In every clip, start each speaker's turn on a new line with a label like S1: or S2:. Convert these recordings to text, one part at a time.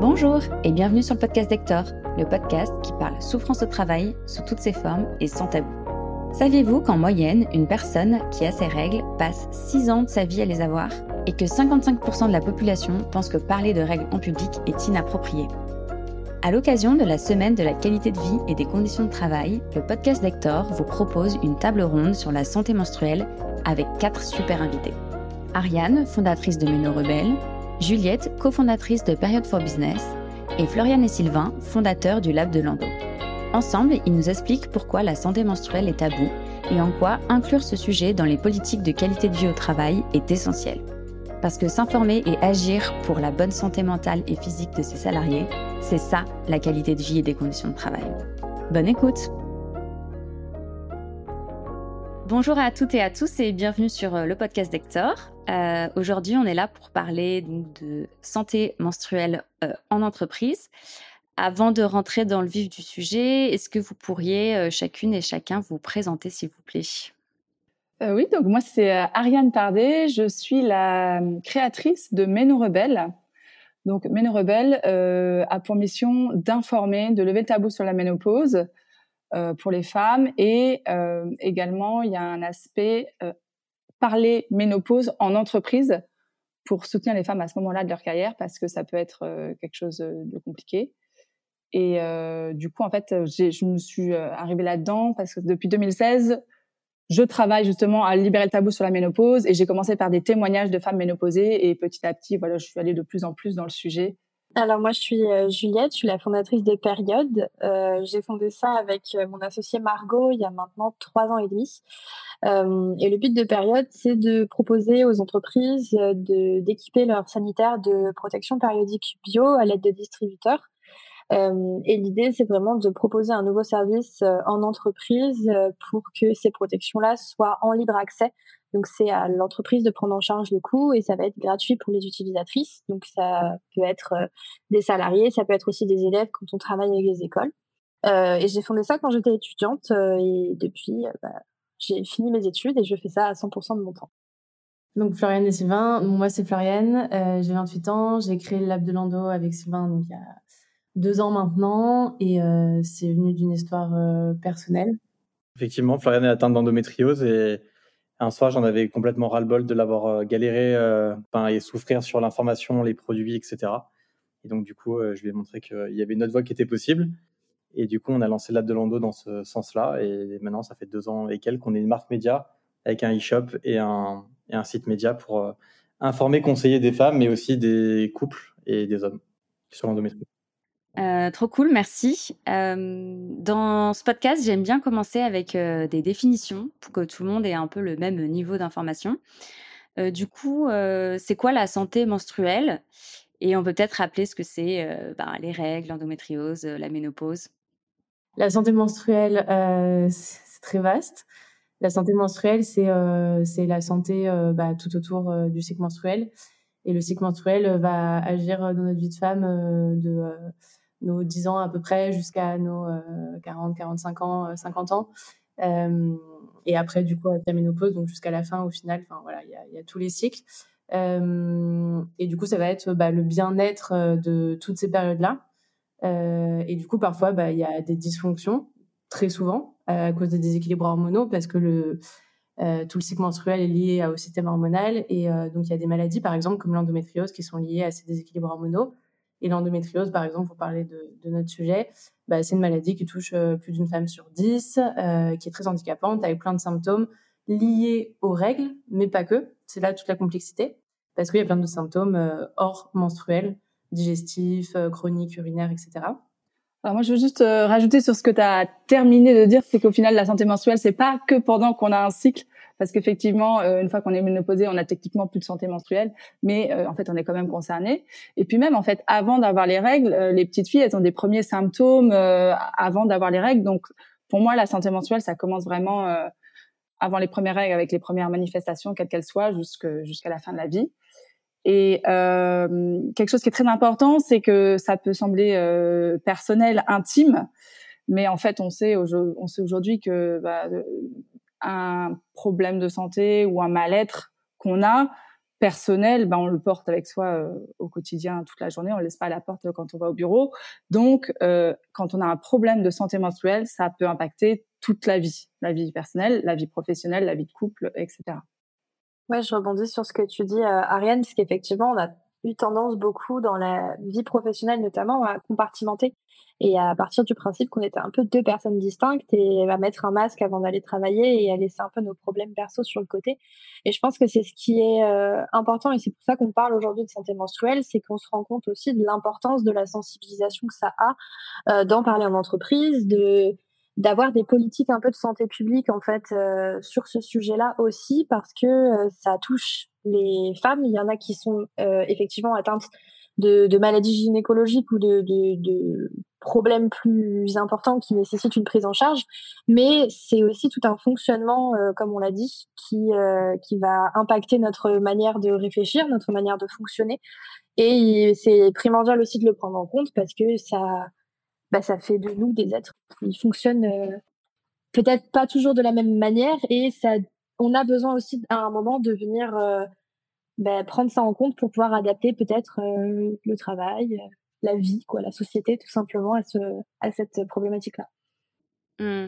S1: Bonjour et bienvenue sur le podcast d'Hector, le podcast qui parle souffrance au travail sous toutes ses formes et sans tabou. Saviez-vous qu'en moyenne, une personne qui a ses règles passe 6 ans de sa vie à les avoir et que 55% de la population pense que parler de règles en public est inapproprié? À l'occasion de la semaine de la qualité de vie et des conditions de travail, le podcast d'Hector vous propose une table ronde sur la santé menstruelle avec quatre super invités. Ariane, fondatrice de Méno Rebelle, Juliette, cofondatrice de Period for Business, et Florian et Sylvain, fondateurs du Lab de Lando. Ensemble, ils nous expliquent pourquoi la santé menstruelle est tabou et en quoi inclure ce sujet dans les politiques de qualité de vie au travail est essentiel. Parce que s'informer et agir pour la bonne santé mentale et physique de ses salariés, c'est ça la qualité de vie et des conditions de travail. Bonne écoute Bonjour à toutes et à tous et bienvenue sur euh, le podcast d'Hector. Euh, aujourd'hui, on est là pour parler de santé menstruelle euh, en entreprise. Avant de rentrer dans le vif du sujet, est-ce que vous pourriez chacune et chacun vous présenter, s'il vous plaît?
S2: Oui, donc moi c'est Ariane Pardet, je suis la créatrice de Méno Rebelle. Donc Méno Rebelle a pour mission d'informer, de lever le tabou sur la ménopause, euh, pour les femmes et euh, également il y a un aspect euh, parler ménopause en entreprise pour soutenir les femmes à ce moment-là de leur carrière parce que ça peut être quelque chose de compliqué. Et du coup, en fait, je me suis arrivée là-dedans parce que depuis 2016, je travaille justement à libérer le tabou sur la ménopause et j'ai commencé par des témoignages de femmes ménopausées et petit à petit, voilà, je suis allée de plus en plus dans le sujet
S3: alors moi je suis euh, Juliette, je suis la fondatrice de Période. Euh, j'ai fondé ça avec euh, mon associé Margot il y a maintenant trois ans et demi. et le but de Période, c'est de proposer aux entreprises d'équiper leurs sanitaires de protection périodique bio à l'aide de distributeurs. Et l'idée, c'est vraiment de proposer un nouveau service en entreprise pour que ces protections-là soient en libre accès donc c'est à l'entreprise de prendre en charge le coût et ça va être gratuit pour les utilisatrices. Donc ça peut être euh, des salariés, ça peut être aussi des élèves quand on travaille avec les écoles. Euh, et j'ai fondé ça quand j'étais étudiante euh, et depuis bah, j'ai fini mes études et je fais ça à 100% de mon temps.
S4: Donc Floriane et Sylvain, moi c'est Floriane, j'ai 28 ans, j'ai créé le Lab de Lando avec Sylvain il y a deux ans maintenant et c'est venu d'une histoire personnelle.
S5: Effectivement, Floriane est atteinte d'endométriose et un soir, j'en avais complètement ras-le-bol de l'avoir euh, galéré euh, et souffrir sur l'information, les produits, etc. Et donc, du coup, euh, je lui ai montré qu'il y avait une autre voie qui était possible. Et du coup, on a lancé Lab de Lando dans ce sens-là. Et maintenant, ça fait deux ans et quelques qu'on est une marque média avec un e-shop et un, et un site média pour informer, conseiller des femmes, mais aussi des couples et des hommes sur l'endométriose.
S1: Euh, trop cool, merci. Euh, dans ce podcast, j'aime bien commencer avec euh, des définitions pour que tout le monde ait un peu le même niveau d'information. du coup, c'est quoi la santé menstruelle? Et on peut peut-être rappeler ce que c'est ben, les règles, l'endométriose, la ménopause.
S4: La santé menstruelle, c'est très vaste. La santé menstruelle, c'est la santé bah, tout autour du cycle menstruel. Et le cycle menstruel va agir dans notre vie de femme de nos 10 ans à peu près jusqu'à nos 40, 45 ans, 50 euh, ans. Euh, et après, du coup, avec la ménopause, donc jusqu'à la fin, au final, enfin voilà, il y a, tous les cycles. Euh, et du coup, ça va être bah, le bien-être de toutes ces périodes-là. Euh, et du coup, parfois, bah, il y a des dysfonctions, très souvent, à cause des déséquilibres hormonaux, parce que le, euh, tout le cycle menstruel est lié au système hormonal. Et donc, il y a des maladies, par exemple, comme l'endométriose, qui sont liées à ces déséquilibres hormonaux. Et l'endométriose, par exemple, pour parler de, de notre sujet, bah, c'est une maladie qui touche euh, plus d'une femme sur dix, euh, qui est très handicapante, avec plein de symptômes liés aux règles, mais pas que. C'est là toute la complexité, parce qu'il y a plein de symptômes euh, hors menstruels, digestifs, euh, chroniques, urinaires, etc.
S2: Alors moi, je veux juste rajouter sur ce que tu as terminé de dire, c'est qu'au final, la santé menstruelle, c'est pas que pendant qu'on a un cycle, parce qu'effectivement, euh, une fois qu'on est ménopausé, on a techniquement plus de santé menstruelle, mais euh, en fait, on est quand même concerné. Et puis même, en fait, avant d'avoir les règles, euh, les petites filles, elles ont des premiers symptômes avant d'avoir les règles. Donc, pour moi, la santé menstruelle, ça commence vraiment avant les premières règles, avec les premières manifestations, quelles qu'elles soient, jusqu'à la fin de la vie. Et euh, quelque chose qui est très important, c'est que ça peut sembler euh, personnel, intime, mais en fait, on sait, on sait aujourd'hui que bah, un problème de santé ou un mal-être qu'on a personnel, ben on le porte avec soi euh, au quotidien toute la journée, on le laisse pas à la porte quand on va au bureau. Donc, euh, quand on a un problème de santé menstruelle, ça peut impacter toute la vie, la vie personnelle, la vie professionnelle, la vie de couple, etc.
S3: Ouais, je rebondis sur ce que tu dis, euh, Ariane, parce qu'effectivement, on a eu tendance beaucoup dans la vie professionnelle notamment à compartimenter et à partir du principe qu'on était un peu deux personnes distinctes et à mettre un masque avant d'aller travailler et à laisser un peu nos problèmes perso sur le côté. Et je pense que c'est ce qui est euh, important et c'est pour ça qu'on parle aujourd'hui de santé menstruelle, c'est qu'on se rend compte aussi de l'importance de la sensibilisation que ça a euh, d'en parler en entreprise, de d'avoir des politiques un peu de santé publique en fait euh, sur ce sujet-là aussi parce que ça touche les femmes. Il y en a qui sont effectivement atteintes de, de, maladies gynécologiques ou de, de, de, problèmes plus importants qui nécessitent une prise en charge, mais c'est aussi tout un fonctionnement, euh, comme on l'a dit, qui, euh, qui va impacter notre manière de réfléchir, notre manière de fonctionner. Et c'est primordial aussi de le prendre en compte parce que ça, bah, ça fait de nous des êtres qui fonctionnent euh, peut-être pas toujours de la même manière et ça, on a besoin aussi à un moment de venir bah, prendre ça en compte pour pouvoir adapter peut-être le travail, la vie, quoi, la société, tout simplement, à, ce, à cette problématique-là.
S1: Mmh.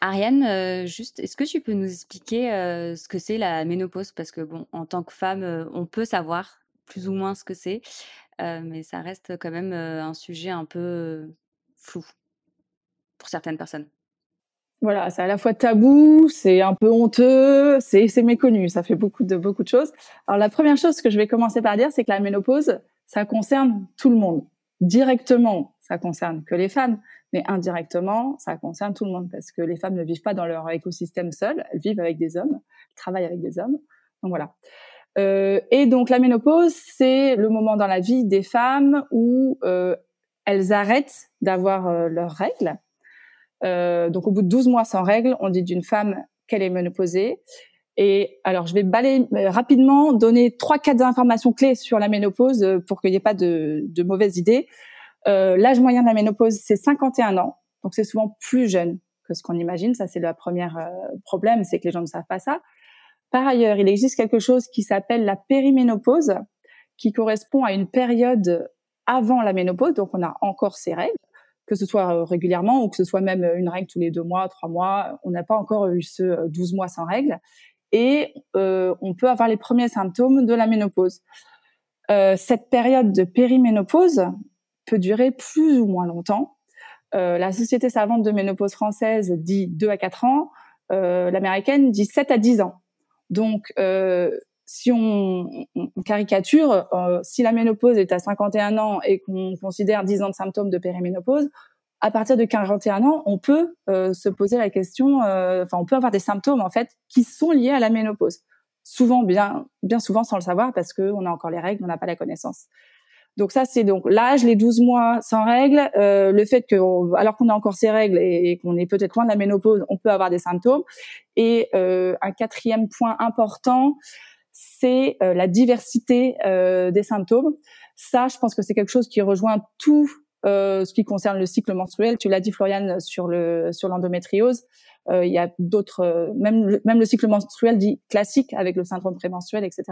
S1: Ariane, juste, est-ce que tu peux nous expliquer ce que c'est la ménopause? Parce que, bon, en tant que femme, on peut savoir plus ou moins ce que c'est, mais ça reste quand même un sujet un peu flou pour certaines personnes.
S2: Voilà, c'est à la fois tabou, c'est un peu honteux, c'est méconnu, ça fait beaucoup de beaucoup de choses. Alors la première chose que je vais commencer par dire, c'est que la ménopause, ça concerne tout le monde. Directement, ça concerne que les femmes, mais indirectement, ça concerne tout le monde parce que les femmes ne vivent pas dans leur écosystème seules, elles vivent avec des hommes, elles travaillent avec des hommes. Donc voilà. Euh, et donc la ménopause, c'est le moment dans la vie des femmes où euh, elles arrêtent d'avoir euh, leurs règles. Euh, donc au bout de 12 mois sans règles, on dit d'une femme qu'elle est ménopausée. Et alors, je vais balayer euh, rapidement, donner trois, quatre informations clés sur la ménopause pour qu'il n'y ait pas de, de mauvaises idées. L'âge moyen de la ménopause, c'est 51 ans. Donc, c'est souvent plus jeune que ce qu'on imagine. Ça, c'est le premier problème, c'est que les gens ne savent pas ça. Par ailleurs, il existe quelque chose qui s'appelle la périménopause, qui correspond à une période avant la ménopause. Donc, on a encore ces règles, que ce soit régulièrement ou que ce soit même une règle tous les deux mois, trois mois. On n'a pas encore eu ce 12 mois sans règles et euh, on peut avoir les premiers symptômes de la ménopause. Euh, cette période de périménopause peut durer plus ou moins longtemps. Euh, la Société savante de ménopause française dit 2 à 4 ans, euh, l'américaine dit 7 à 10 ans. Donc, euh, si on, caricature, euh, si la ménopause est à 51 ans et qu'on considère 10 ans de symptômes de périménopause, à partir de 41 ans, on peut euh, se poser la question, enfin, on peut avoir des symptômes en fait qui sont liés à la ménopause. Souvent, bien, bien souvent sans le savoir parce qu'on a encore les règles, on n'a pas la connaissance. Donc ça, c'est donc l'âge, les 12 mois sans règles, euh, le fait que, alors qu'on a encore ces règles et, qu'on est peut-être loin de la ménopause, on peut avoir des symptômes. Et un quatrième point important, c'est la diversité des symptômes. Ça, je pense que c'est quelque chose qui rejoint tout euh, ce qui concerne le cycle menstruel, tu l'as dit Floriane sur le sur l'endométriose, euh, il y a d'autres, euh, même même le cycle menstruel dit classique avec le syndrome prémenstruel, etc.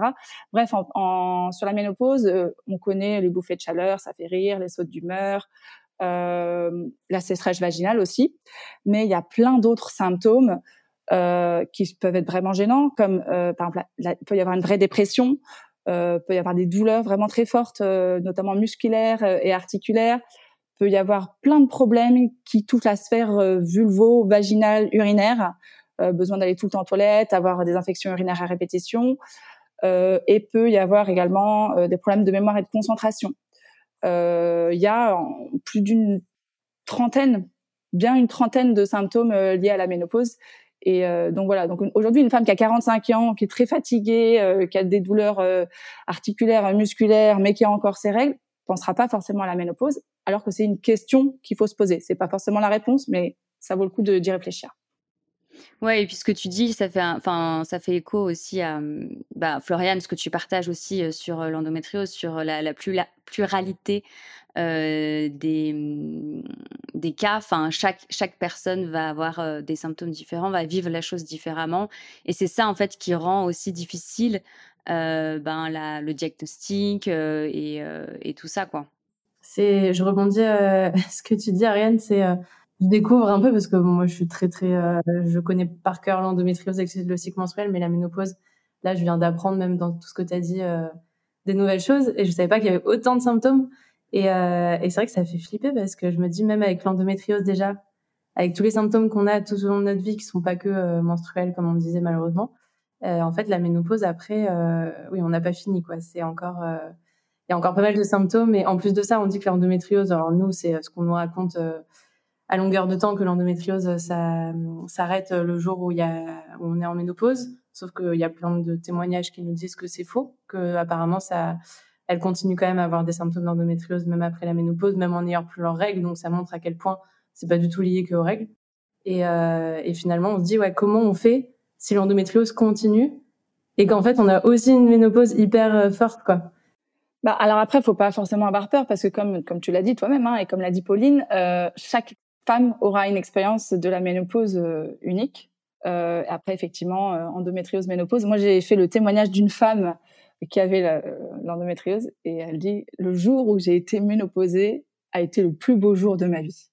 S2: Bref, en, en, sur la ménopause, euh, on connaît les bouffées de chaleur, ça fait rire, les sautes d'humeur, euh, la sécheresse vaginale aussi, mais il y a plein d'autres symptômes euh, qui peuvent être vraiment gênants, comme par exemple, il peut y avoir une vraie dépression, euh, peut y avoir des douleurs vraiment très fortes, euh, notamment musculaires euh, et articulaires. Peut y avoir plein de problèmes qui touchent la sphère vulvo-vaginale, urinaire. besoin d'aller tout le temps en toilette, avoir des infections urinaires à répétition. et peut y avoir également des problèmes de mémoire et de concentration. Il y a plus d'une trentaine, bien une trentaine de symptômes liés à la ménopause et euh, donc voilà. Donc aujourd'hui, une femme qui a 45 ans, qui est très fatiguée, euh, qui a des douleurs euh, articulaires, musculaires, mais qui a encore ses règles, pensera pas forcément à la ménopause, alors que c'est une question qu'il faut se poser. C'est pas forcément la réponse, mais ça vaut le coup d'y réfléchir.
S1: Ouais, et puis ce que tu dis, ça fait, enfin, ça fait écho aussi à, bah, Floriane, ce que tu partages aussi sur l'endométriose, sur la, la, pluralité euh, des, des cas. Enfin, chaque, chaque personne va avoir des symptômes différents, va vivre la chose différemment. Et c'est ça, en fait, qui rend aussi difficile ben, le diagnostic et, et, tout ça, quoi.
S4: Je rebondis à ce que tu dis, Ariane, c'est je découvre un peu parce que moi je suis très très je connais par cœur l'endométriose et le cycle menstruel mais la ménopause là je viens d'apprendre même dans tout ce que tu as dit des nouvelles choses et je savais pas qu'il y avait autant de symptômes et, euh, et c'est vrai que ça fait flipper parce que je me dis même avec l'endométriose déjà, avec tous les symptômes qu'on a tout au long de notre vie qui sont pas que euh, menstruels comme on disait malheureusement, euh, en fait la ménopause après, euh, oui on n'a pas fini quoi. C'est encore, euh, il y a encore pas mal de symptômes et en plus de ça on dit que l'endométriose, alors nous c'est ce qu'on nous raconte à longueur de temps que l'endométriose ça s'arrête le jour où y a où on est en ménopause, sauf qu'il y a plein de témoignages qui nous disent que c'est faux, que apparemment ça elles continuent quand même à avoir des symptômes d'endométriose même après la ménopause, même en n'ayant plus leurs règles. Donc ça montre à quel point c'est pas du tout lié qu'aux règles. Et, euh, et, finalement, on se dit ouais, comment on fait si l'endométriose continue et qu'en fait on a aussi une ménopause hyper euh, forte quoi?
S2: Bah alors après, faut pas forcément avoir peur parce que comme comme tu l'as dit toi-même hein, et comme l'a dit Pauline, euh, chaque femme aura une expérience de la ménopause euh, unique. Euh, après effectivement, endométriose, ménopause. Moi, j'ai fait le témoignage d'une femme qui avait l'endométriose et elle dit le jour où j'ai été ménopausée a été le plus beau jour de ma vie.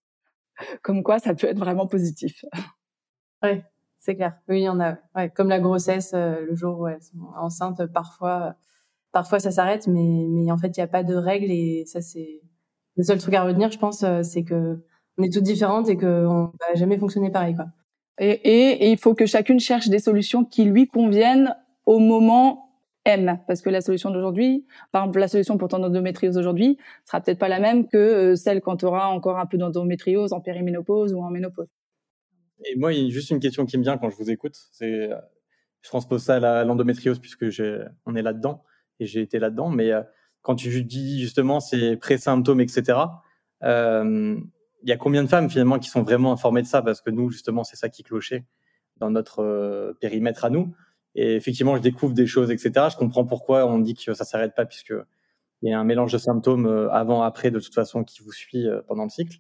S2: Comme quoi, ça peut être vraiment positif.
S4: Oui, c'est clair. Oui, il y en a. Ouais, comme la grossesse, euh, le jour où elles sont enceintes, parfois, parfois ça s'arrête, mais, mais en fait, il n'y a pas de règles et ça, c'est le seul truc à retenir, je pense, euh, c'est que on est toutes différentes et qu'on va jamais fonctionner pareil, quoi.
S2: Et, et, et, il faut que chacune cherche des solutions qui lui conviennent au moment M, parce que la solution d'aujourd'hui, par exemple la solution pour ton endométriose aujourd'hui, sera peut-être pas la même que euh, celle quand tu auras encore un peu d'endométriose en périménopause ou en ménopause.
S5: Et moi, il y a juste une question qui me vient quand je vous écoute, c'est, euh, je transpose ça à l'endométriose puisque on est là-dedans et j'ai été là-dedans, mais euh, quand tu dis justement ces pré-symptômes, etc., il y a combien de femmes finalement qui sont vraiment informées de ça? Parce que nous, justement, c'est ça qui clochait dans notre périmètre à nous. Et effectivement, je découvre des choses, etc. Je comprends pourquoi on dit que ça s'arrête pas puisque il y a un mélange de symptômes euh, avant, après, de toute façon, qui vous suit euh, pendant le cycle.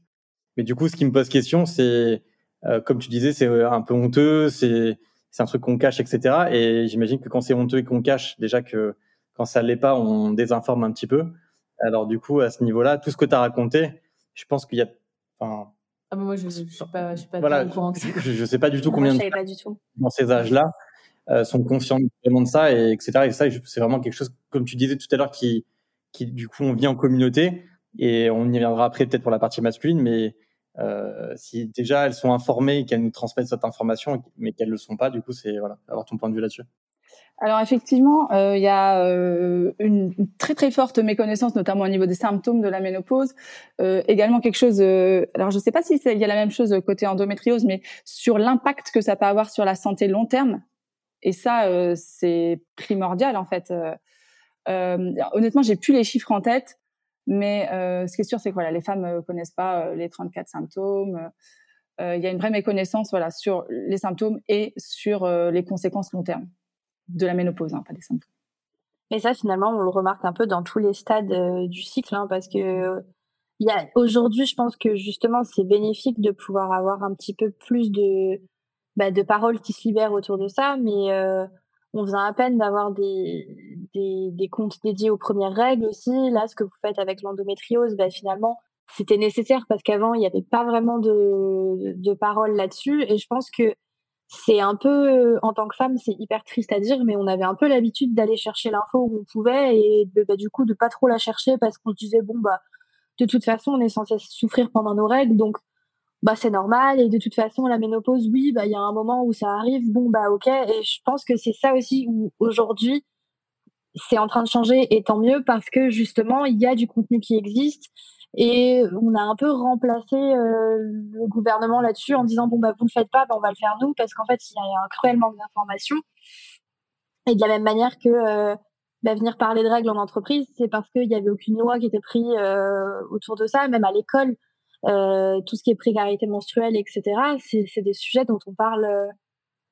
S5: Mais du coup, ce qui me pose question, c'est, euh, comme tu disais, c'est un peu honteux, c'est, c'est un truc qu'on cache, etc. Et j'imagine que quand c'est honteux et qu'on cache, déjà que quand ça l'est pas, on désinforme un petit peu. Alors du coup, à ce niveau-là, tout ce que tu as raconté, je pense qu'il y a,
S4: enfin, ah, moi, je, je, suis pas, je suis pas
S5: voilà,
S4: au courant.
S5: Je, je sais pas du tout combien
S3: de
S5: pas
S3: du tout.
S5: dans ces âges-là euh, sont conscients vraiment de ça, et etc. Et ça, c'est vraiment quelque chose, comme tu disais tout à l'heure, qui, qui du coup, on vit en communauté. Et on y reviendra après peut-être pour la partie masculine, mais euh, si déjà elles sont informées et qu'elles nous transmettent cette information, mais qu'elles le sont pas, du coup, c'est voilà, avoir ton point de vue là-dessus.
S2: Alors effectivement, euh, il y a euh, une très très forte méconnaissance, notamment au niveau des symptômes de la ménopause. Euh, également quelque chose. Euh, alors je ne sais pas si il y a la même chose côté endométriose, mais sur l'impact que ça peut avoir sur la santé long terme et ça, euh, c'est primordial en fait. Honnêtement, j'ai plus les chiffres en tête, mais ce qui est sûr, c'est que voilà, les femmes connaissent pas les 34 symptômes. Il y a une vraie méconnaissance voilà sur les symptômes et sur les conséquences long terme de la ménopause, hein, pas des symptômes.
S3: Et ça, finalement, on le remarque un peu dans tous les stades du cycle, hein, parce que a aujourd'hui, je pense que justement, c'est bénéfique de pouvoir avoir un petit peu plus de bah, de paroles qui se libèrent autour de ça, mais euh, on faisait à peine d'avoir des, des, des, comptes dédiés aux premières règles aussi. Là, ce que vous faites avec l'endométriose, bah, finalement, c'était nécessaire parce qu'avant, il n'y avait pas vraiment de, de, paroles là-dessus. Et je pense que c'est un peu, en tant que femme, c'est hyper triste à dire, mais on avait un peu l'habitude d'aller chercher l'info où on pouvait et bah, du coup de pas trop la chercher parce qu'on se disait, bon, bah, de toute façon, on est censé souffrir pendant nos règles, donc bah c'est normal et de toute façon la ménopause oui bah il y a un moment où ça arrive bon bah ok et je pense que c'est ça aussi où aujourd'hui c'est en train de changer et tant mieux parce que justement il y a du contenu qui existe et on a un peu remplacé euh, le gouvernement là-dessus en disant bon bah vous le faites pas bah, on va le faire nous parce qu'en fait il y a un cruel manque d'informations et de la même manière que euh, bah, venir parler de règles en entreprise c'est parce qu'il y avait aucune loi qui était prise euh, autour de ça. Même à l'école tout ce qui est précarité menstruelle, etc. C'est des sujets dont on parle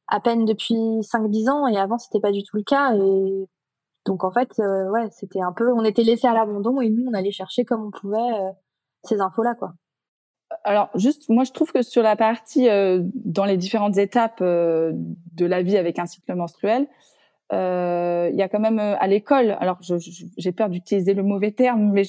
S3: à peine depuis 5-10 ans. Et avant c'était pas du tout le cas donc en fait euh, ouais c'était un peu on était laissé à l'abandon et nous on allait chercher comme on pouvait ces infos là quoi
S2: alors juste, moi je trouve que sur la partie dans les différentes étapes de la vie avec un cycle menstruel, euh, il y a quand même euh, à l'école, alors j'ai peur d'utiliser le mauvais terme, mais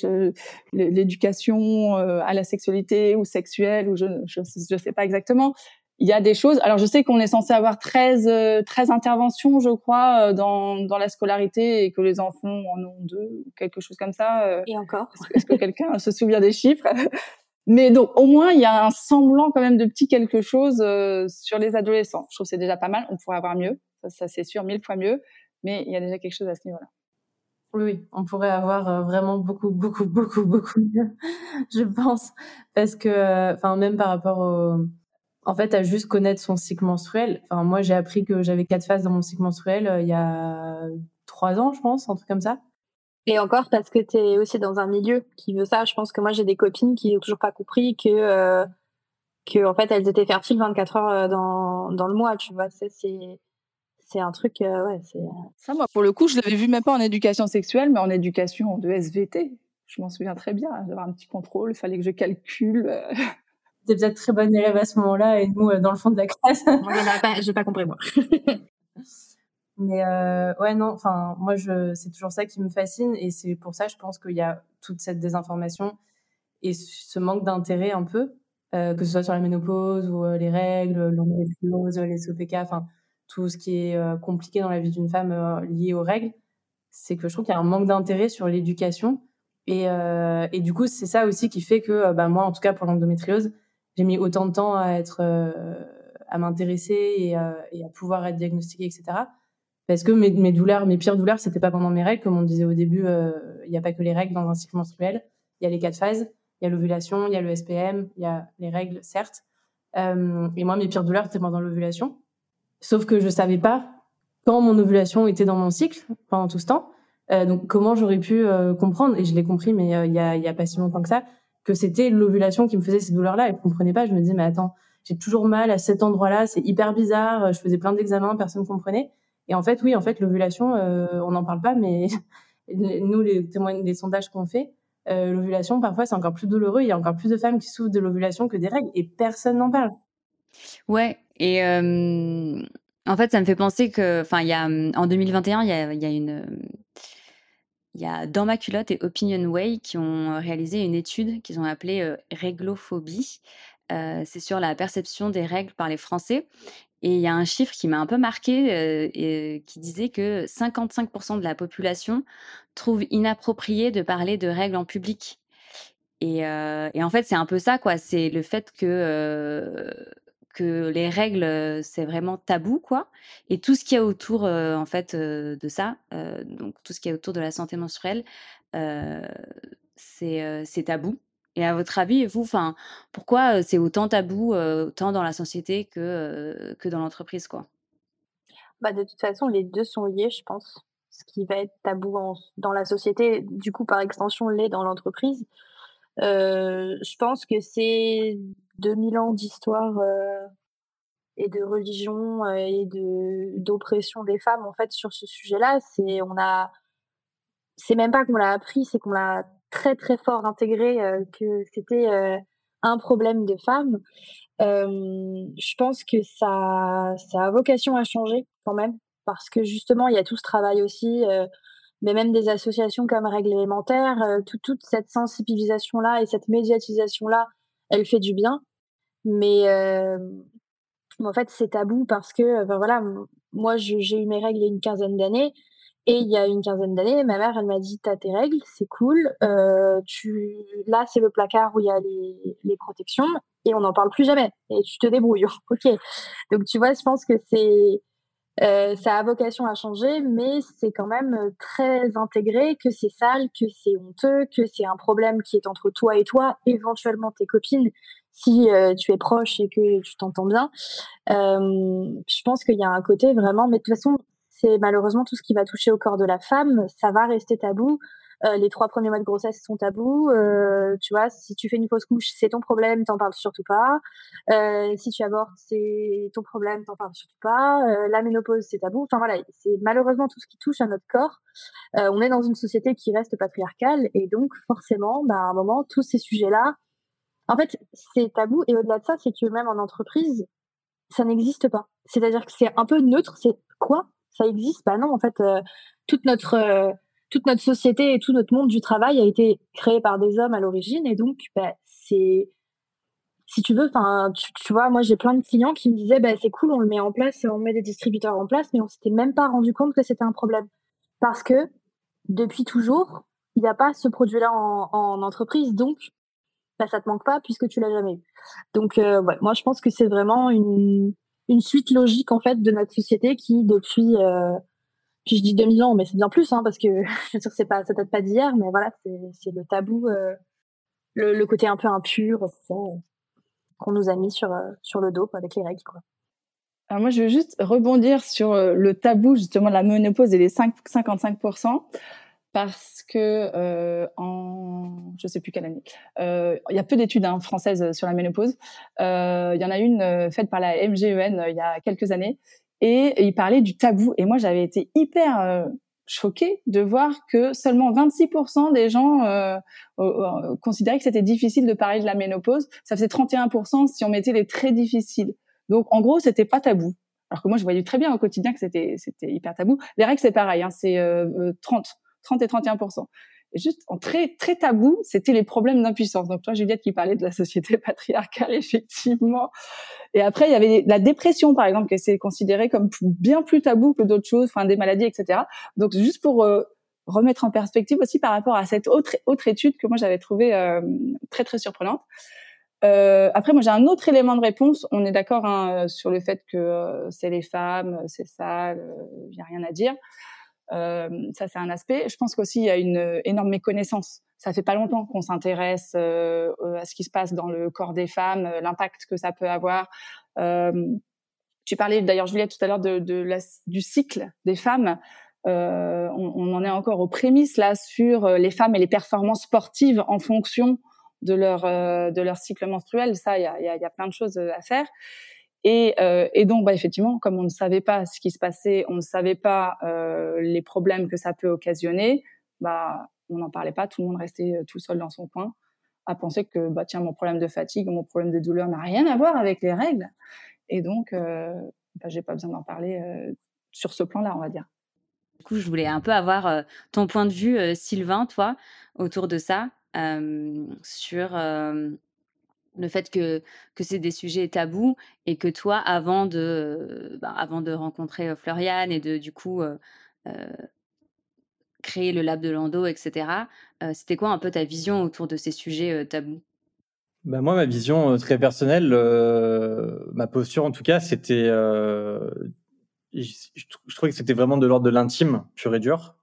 S2: l'éducation euh, à la sexualité ou sexuelle, ou je je, sais pas exactement. Il y a des choses. Alors je sais qu'on est censé avoir 13 13 interventions, je crois, dans dans la scolarité et que les enfants en ont deux, quelque chose comme ça.
S3: Et encore.
S2: Est-ce que quelqu'un se souvient des chiffres? Mais donc au moins il y a un semblant quand même de petit quelque chose sur les adolescents. Je trouve c'est déjà pas mal. On pourrait avoir mieux ça, c'est sûr, mille fois mieux. Mais il y a déjà quelque chose à ce niveau-là.
S4: Oui, on pourrait avoir euh, vraiment beaucoup, beaucoup, beaucoup, beaucoup mieux, je pense, parce que, euh, enfin, même par rapport au, en fait, à juste connaître son cycle menstruel. Enfin, moi, j'ai appris que j'avais quatre phases dans mon cycle menstruel euh, il y a trois ans, je pense, un truc comme ça.
S3: Et encore parce que tu es aussi dans un milieu qui veut ça. Je pense que moi, j'ai des copines qui n'ont toujours pas compris que, que, en fait, elles étaient fertiles 24 heures dans, dans le mois, tu vois. C'est, c'est un truc, euh, ouais, c'est. Euh
S2: ça, moi, pour le coup, je l'avais vu même pas en éducation sexuelle, mais en éducation de SVT. Je m'en souviens très bien, d'avoir un petit contrôle, il fallait que je calcule. Euh.
S4: T'es peut-être très bonne élève à ce moment-là, et nous, dans le fond de la classe.
S3: Je n'ai pas compris, moi.
S4: mais ouais, non, enfin, moi, je, c'est toujours ça qui me fascine, et c'est pour ça, je pense qu'il y a toute cette désinformation et ce manque d'intérêt un peu, que ce soit sur la ménopause ou les règles, l'endométriose, les SOPK, enfin tout ce qui est euh, compliqué dans la vie d'une femme euh, lié aux règles, c'est que je trouve qu'il y a un manque d'intérêt sur l'éducation. Et, euh, et, du coup, c'est ça aussi qui fait que, bah, moi, en tout cas, pour l'endométriose, j'ai mis autant de temps à être, à m'intéresser et, et, à pouvoir être diagnostiquée, etc. Parce que mes, mes douleurs, mes pires douleurs, c'était pas pendant mes règles, comme on disait au début. Il n'y a pas que les règles dans un cycle menstruel. Il y a les quatre phases. Il y a l'ovulation, il y a le SPM, il y a les règles, certes. et moi, mes pires douleurs, c'était pendant l'ovulation. Sauf que je savais pas quand mon ovulation était dans mon cycle pendant tout ce temps. Euh, donc comment j'aurais pu euh, comprendre? Et je l'ai compris mais euh, il y, a, a pas si longtemps que ça que c'était l'ovulation qui me faisait ces douleurs-là et je comprenais pas. Je me disais mais attends j'ai toujours mal à cet endroit-là, c'est hyper bizarre. Je faisais plein d'examens, personne comprenait. Et en fait oui en fait l'ovulation on n'en parle pas mais nous les témoins des sondages qu'on fait l'ovulation parfois c'est encore plus douloureux. Il y a encore plus de femmes qui souffrent de l'ovulation que des règles et personne n'en parle.
S1: Ouais, et en fait, ça me fait penser que, enfin, il y a en 2021, il y a une, il y a Dans ma culotte et Opinion Way qui ont réalisé une étude qu'ils ont appelée réglophobie. c'est sur la perception des règles par les Français. Et il y a un chiffre qui m'a un peu marqué et qui disait que 55% de la population trouve inapproprié de parler de règles en public. Et, et en fait, c'est un peu ça, quoi. C'est le fait que que les règles c'est vraiment tabou quoi. Et tout ce qu'il y a autour en fait de ça donc tout ce qui est autour de la santé menstruelle c'est tabou. Et à votre avis vous enfin pourquoi c'est autant tabou autant dans la société que que dans l'entreprise quoi?
S3: Bah de toute façon les deux sont liés je pense. Ce qui va être tabou dans la société du coup par extension l'est dans l'entreprise. Je pense que c'est 2000 ans d'histoire euh, et de religion euh, et de d'oppression des femmes en fait sur ce sujet-là. C'est on a, c'est même pas qu'on l'a appris, c'est qu'on l'a très très fort intégré euh, que c'était un problème de femmes. je pense que ça, ça a vocation à changer quand même parce que justement il y a tout ce travail aussi mais même des associations comme Règles élémentaires, toute cette sensibilisation-là et cette médiatisation-là elle fait du bien. Mais en fait, c'est tabou parce que, voilà, moi, j'ai eu mes règles il y a une quinzaine d'années. Et il y a une quinzaine d'années, ma mère, elle m'a dit, t'as tes règles, c'est cool. Tu, là, c'est le placard où il y a les, les protections et on n'en parle plus jamais. Et tu te débrouilles. ok. Donc, tu vois, je pense que c'est, euh, ça a vocation à changer, mais c'est quand même euh, très intégré que c'est sale, que c'est honteux, que c'est un problème qui est entre toi et toi, éventuellement tes copines, si euh, tu es proche et que tu t'entends bien. je pense qu'il y a un côté vraiment, mais de toute façon, c'est malheureusement tout ce qui va toucher au corps de la femme, ça va rester tabou. Euh, les trois premiers mois de grossesse sont tabous. Euh, tu vois, si tu fais une fausse couche, c'est ton problème, t'en parles surtout pas. Euh, si tu avortes, c'est ton problème, t'en parles surtout pas. la ménopause, c'est tabou. Enfin voilà, c'est malheureusement tout ce qui touche à notre corps. on est dans une société qui reste patriarcale et donc forcément, bah, à un moment, tous ces sujets-là, En fait, c'est tabou et au-delà de ça, c'est que même en entreprise, ça n'existe pas. C'est-à-dire que c'est un peu neutre. C'est quoi? Ça existe? Bah non, en fait, toute notre toute notre société et tout notre monde du travail a été créé par des hommes à l'origine et donc bah, c'est si tu veux, enfin, tu, vois, moi j'ai plein de clients qui me disaient, bah, c'est cool, on le met en place, on met des distributeurs en place, mais on s'était même pas rendu compte que c'était un problème. Parce que depuis toujours, il n'y a pas ce produit-là en, entreprise, donc bah, ça te manque pas puisque tu l'as jamais. Donc, euh, ouais, moi je pense que c'est vraiment une, une suite logique en fait de notre société qui depuis, euh, puis je dis 2000 ans, mais c'est bien plus, hein, parce que je sûr c'est pas, ça date pas d'hier, mais voilà, c'est le tabou, euh, le, côté un peu impur qu'on nous a mis sur, euh, sur le dos avec les règles. Quoi.
S2: Alors moi, je veux juste rebondir sur euh, le tabou justement de la ménopause et les 5, 55% parce que euh, en je sais plus quelle année, euh, il y a peu d'études hein, françaises sur la ménopause. Euh, il y en a une euh, faite par la MGEN il y a quelques années et, il parlait du tabou. Et moi, j'avais été hyper choquée de voir que seulement 26% des gens euh, considéraient que c'était difficile de parler de la ménopause. Ça faisait 31% si on mettait les très difficiles. Donc, en gros, c'était pas tabou. Alors que moi, je voyais très bien au quotidien que c'était c'était hyper tabou. Les règles, c'est pareil, hein, c'est 30, 30 et 31 et juste en très très tabou, c'était les problèmes d'impuissance. Donc toi, Juliette, qui parlait de la société patriarcale, effectivement. Et après, il y avait la dépression, par exemple, qui est considérée comme bien plus tabou que d'autres choses, enfin des maladies, etc. Donc juste pour euh, remettre en perspective aussi par rapport à cette autre autre étude que moi j'avais trouvée euh, très très surprenante. Euh, après, moi, j'ai un autre élément de réponse. On est d'accord hein, sur le fait que euh, c'est les femmes, c'est ça, il n'y a rien à dire. Euh, ça, c'est un aspect. Je pense qu'aussi il y a une énorme méconnaissance. Ça fait pas longtemps qu'on s'intéresse euh, à ce qui se passe dans le corps des femmes, euh, l'impact que ça peut avoir. tu parlais d'ailleurs, Juliette, tout à l'heure de, de la, du cycle des femmes. Euh, on, on, en est encore aux prémices là sur les femmes et les performances sportives en fonction de leur euh, de leur cycle menstruel. Ça, il y a, y, y a, plein de choses à faire. Et, euh, et, donc, bah, effectivement, comme on ne savait pas ce qui se passait, on ne savait pas euh, les problèmes que ça peut occasionner, bah, on n'en parlait pas. Tout le monde restait euh, tout seul dans son coin à penser que, bah, tiens, mon problème de fatigue, mon problème de douleur n'a rien à voir avec les règles. Et donc, euh, bah, j'ai pas besoin d'en parler sur ce plan-là, on va dire.
S1: Du coup, je voulais un peu avoir ton point de vue, Sylvain, toi, autour de ça, sur le fait que, que c'est des sujets tabous et que toi, avant de, bah, avant de rencontrer euh, Floriane et de du coup euh, euh, créer le lab de Lando, etc., c'était quoi un peu ta vision autour de ces sujets tabous?
S5: Bah moi, ma vision très personnelle, ma posture en tout cas, c'était, je, trouvais que c'était vraiment de l'ordre de l'intime pur et dur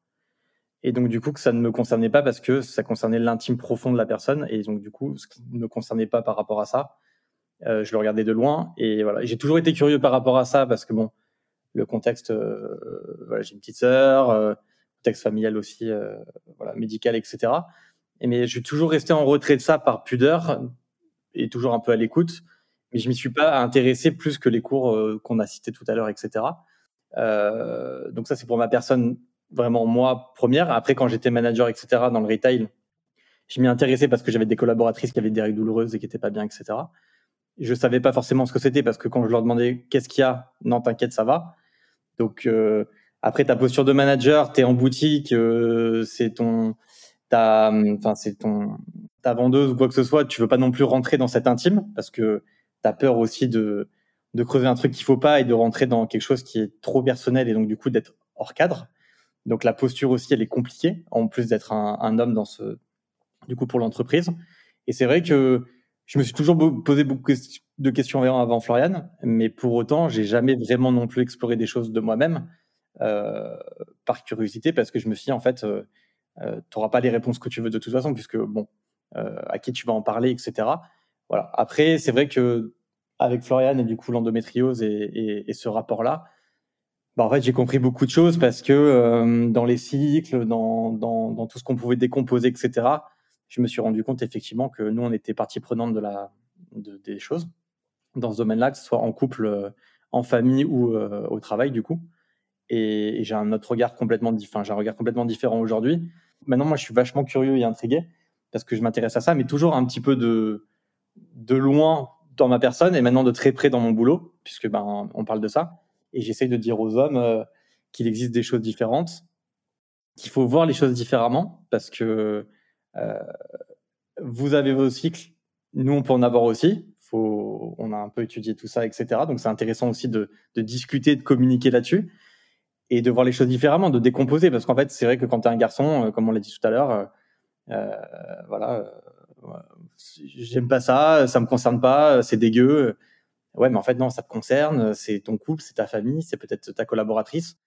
S5: et donc du coup que ça ne me concernait pas parce que ça concernait l'intime profond de la personne. Et donc du coup ce qui ne me concernait pas par rapport à ça euh, je le regardais de loin. Et voilà. J'ai toujours été curieux par rapport à ça parce que bon le contexte euh, voilà j'ai une petite sœur euh, contexte familial aussi euh, voilà médical etc et mais je suis toujours resté en retrait de ça par pudeur et toujours un peu à l'écoute. Mais je m'y suis pas intéressé plus que les cours euh, qu'on a cités tout à l'heure etc euh, donc ça c'est pour ma personne vraiment moi première. Après, quand j'étais manager, etc., dans le retail, je m'y intéressais parce que j'avais des collaboratrices qui avaient des règles douloureuses et qui étaient pas bien, etc. Je savais pas forcément ce que c'était parce que quand je leur demandais qu'est-ce qu'il y a, non, t'inquiète, ça va. Donc euh, après ta posture de manager, tu es en boutique, euh, c'est ton, ta, enfin c'est ton, ta vendeuse ou quoi que ce soit, tu veux pas non plus rentrer dans cet intime parce que tu as peur aussi de de creuser un truc qu'il faut pas et de rentrer dans quelque chose qui est trop personnel et donc du coup d'être hors cadre. Donc la posture aussi, elle est compliquée, en plus d'être un, homme dans ce, du coup, pour l'entreprise. Et c'est vrai que je me suis toujours posé beaucoup de questions avant Florian, mais pour autant, j'ai jamais vraiment non plus exploré des choses de moi-même euh, par curiosité, parce que je me suis dit, en fait, euh, euh, tu n'auras pas les réponses que tu veux de toute façon, puisque bon, euh, à qui tu vas en parler, etc. Voilà. Après, c'est vrai que avec Florian et du coup l'endométriose et ce rapport-là, bah, en fait, j'ai compris beaucoup de choses parce que euh, dans les cycles, dans, dans, dans tout ce qu'on pouvait décomposer, etc., je me suis rendu compte effectivement que nous, on était partie prenante de la, de, des choses dans ce domaine-là, que ce soit en couple, euh, en famille ou euh, au travail, du coup. Et, j'ai un autre regard complètement, enfin, j'ai un regard complètement différent aujourd'hui. Maintenant, moi, je suis vachement curieux et intrigué parce que je m'intéresse à ça, mais toujours un petit peu de, de loin dans ma personne et maintenant de très près dans mon boulot, puisque ben on parle de ça. Et j'essaye de dire aux hommes euh, qu'il existe des choses différentes, qu'il faut voir les choses différemment, parce que euh, vous avez vos cycles, nous on peut en avoir aussi. Faut, on a un peu étudié tout ça, etc. Donc c'est intéressant aussi de, de discuter, de communiquer là-dessus et de voir les choses différemment, de décomposer, parce qu'en fait c'est vrai que quand tu es un garçon, euh, comme on l'a dit tout à l'heure, euh, voilà j'aime pas ça, ça me concerne pas, c'est dégueu. Ouais, mais en fait, non, ça te concerne, c'est ton couple, c'est ta famille, c'est peut-être ta collaboratrice.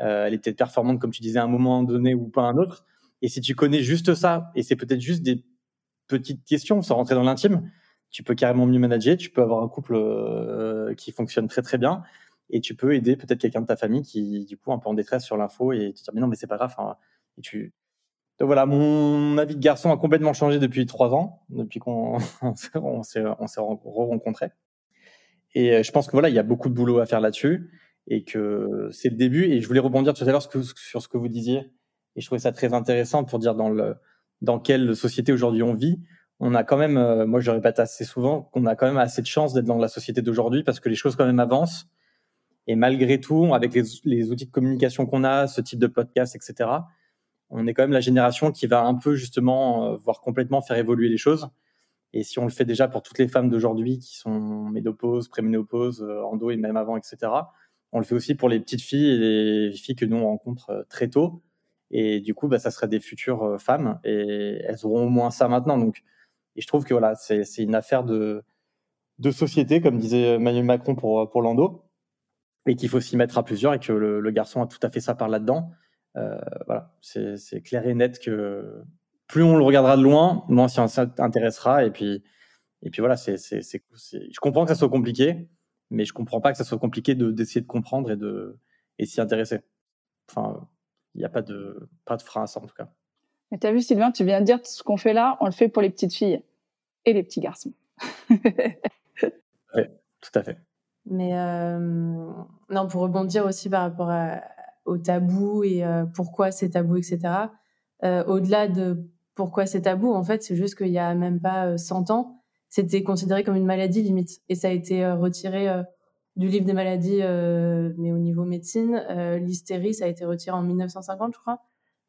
S5: Euh, elle est peut-être performante, comme tu disais, à un moment donné ou pas à un autre. Et si tu connais juste ça, et c'est peut-être juste des petites questions sans rentrer dans l'intime, tu peux carrément mieux manager, tu peux avoir un couple euh, qui fonctionne très très bien, et tu peux aider peut-être quelqu'un de ta famille qui, du coup, est un peu en détresse sur l'info, et tu te dire, mais non, mais c'est pas grave. et tu, voilà, mon avis de garçon a complètement changé depuis trois ans, depuis qu'on on s'est re-rencontrés. Et euh, je pense que voilà, il y a beaucoup de boulot à faire là-dessus et que c'est le début. Et je voulais rebondir tout à l'heure sur ce que vous disiez. Et je trouvais ça très intéressant pour dire dans le dans quelle société aujourd'hui on vit. On a quand même, euh, moi je répète assez souvent, qu'on a quand même assez de chance d'être dans la société d'aujourd'hui parce que les choses quand même avancent. Et malgré tout, avec les, les outils de communication qu'on a, ce type de podcast, etc., on est quand même la génération qui va un peu justement, euh, voire complètement faire évoluer les choses. Et si on le fait déjà pour toutes les femmes d'aujourd'hui qui sont ménopause, préménopause, euh, endo et même avant, etc., on le fait aussi pour les petites filles et les filles que nous on rencontre euh, très tôt. Et du coup, bah, ça serait des futures femmes et elles auront au moins ça maintenant. Donc, et je trouve que voilà, c'est une affaire de, société, comme disait Emmanuel Macron pour, pour l'endo, et qu'il faut s'y mettre à plusieurs et que le, garçon a tout à fait sa part là-dedans. Euh, voilà, c'est clair et net que plus on le regardera de loin, moins si on s'intéressera. Et puis, et puis voilà, c'est, c'est, je comprends que ça soit compliqué, mais je comprends pas que ça soit compliqué de, d'essayer de comprendre et de et s'y intéresser. Enfin, il n'y a pas de, pas de frein à ça en tout cas.
S2: Mais tu as vu, Sylvain, tu viens de dire ce qu'on fait là, on le fait pour les petites filles et les petits garçons.
S5: oui, tout à fait.
S4: Mais euh, non, pour rebondir aussi par rapport à, au tabou et euh, pourquoi c'est tabou, etc. Euh, au-delà de pourquoi c'est tabou, en fait, c'est juste qu'il y a même pas 100 euh, ans, c'était considéré comme une maladie limite. Et ça a été retiré du livre des maladies, mais au niveau médecine. l'hystérie, ça a été retiré en 1950, je crois.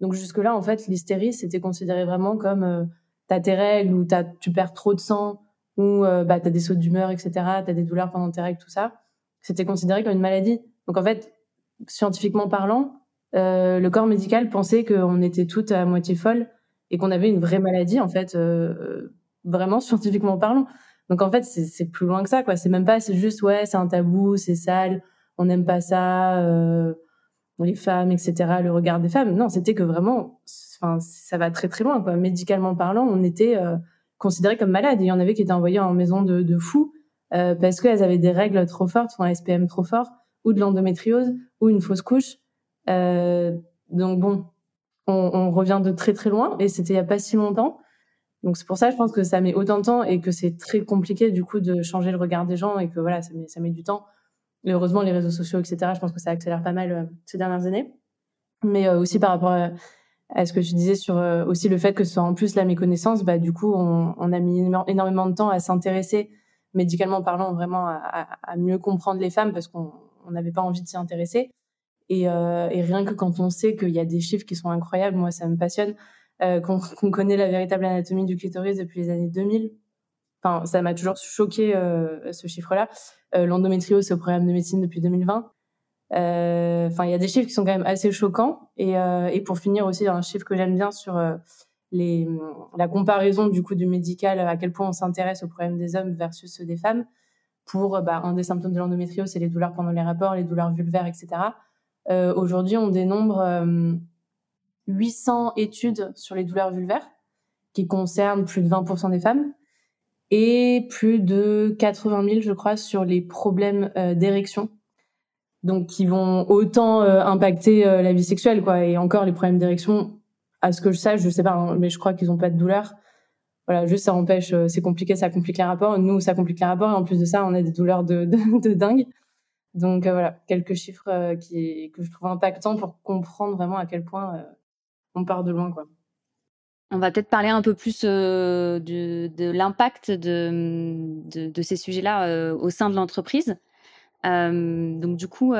S4: Donc jusque-là, en fait, l'hystérie, c'était considéré vraiment comme t'as tes règles ou as, tu perds trop de sang ou bah, tu as des sauts d'humeur, etc. Tu as des douleurs pendant tes règles, tout ça. C'était considéré comme une maladie. Donc en fait, scientifiquement parlant, euh, le corps médical pensait qu'on était toutes à moitié folles et qu'on avait une vraie maladie, en fait, euh, vraiment scientifiquement parlant. Donc en fait, c'est plus loin que ça, quoi. C'est même pas, c'est juste, ouais, c'est un tabou, c'est sale, on n'aime pas ça, euh, les femmes, etc., le regard des femmes. Non, c'était que vraiment, enfin, ça va très très loin, quoi. Médicalement parlant, on était euh, considérés comme malades. Il y en avait qui étaient envoyés en maison de, de fous euh, parce qu'elles avaient des règles trop fortes, un SPM trop fort ou de l'endométriose ou une fausse couche. Euh, donc bon, on, on, revient de très très loin et c'était il y a pas si longtemps. Donc c'est pour ça, je pense que ça met autant de temps et que c'est très compliqué du coup de changer le regard des gens et que voilà, ça met, ça met du temps. Et heureusement, les réseaux sociaux, etc. Je pense que ça accélère pas mal euh, ces dernières années. Mais euh, aussi par rapport à, ce que tu disais sur euh, aussi le fait que ce soit en plus la méconnaissance, bah du coup, on, on a mis énormément de temps à s'intéresser médicalement parlant vraiment à, à, à, mieux comprendre les femmes parce qu'on on n'avait pas envie de s'y intéresser. Et, euh, et, rien que quand on sait qu'il y a des chiffres qui sont incroyables, moi ça me passionne, euh, qu'on connaît la véritable anatomie du clitoris depuis les années 2000. Enfin, ça m'a toujours choqué euh, ce chiffre-là. Euh, L'endométriose, c'est au programme de médecine depuis 2020. Euh, enfin, il y a des chiffres qui sont quand même assez choquants. Et, pour finir aussi, un chiffre que j'aime bien sur les, la comparaison du coup du médical, à quel point on s'intéresse aux problèmes des hommes versus ceux des femmes pour bah, un des symptômes de l'endométriose, c'est les douleurs pendant les rapports, les douleurs vulvaires, etc. Euh, Aujourd'hui, on dénombre euh, 800 études sur les douleurs vulvaires qui concernent plus de 20% des femmes et plus de 80 000, je crois, sur les problèmes euh, d'érection. Donc, qui vont autant euh, impacter euh, la vie sexuelle, quoi. Et encore, les problèmes d'érection, à ce que je sache, je sais pas, hein, mais je crois qu'ils n'ont pas de douleur voilà, juste ça empêche, euh, c'est compliqué, ça complique les rapports. Nous, ça complique les rapports et en plus de ça, on a des douleurs de dingue. Donc euh, voilà, quelques chiffres euh, qui, que je trouve impactants pour comprendre vraiment à quel point on part de loin, quoi.
S1: On va peut-être parler un peu plus de, de l'impact de, de, ces sujets-là au sein de l'entreprise. donc du coup,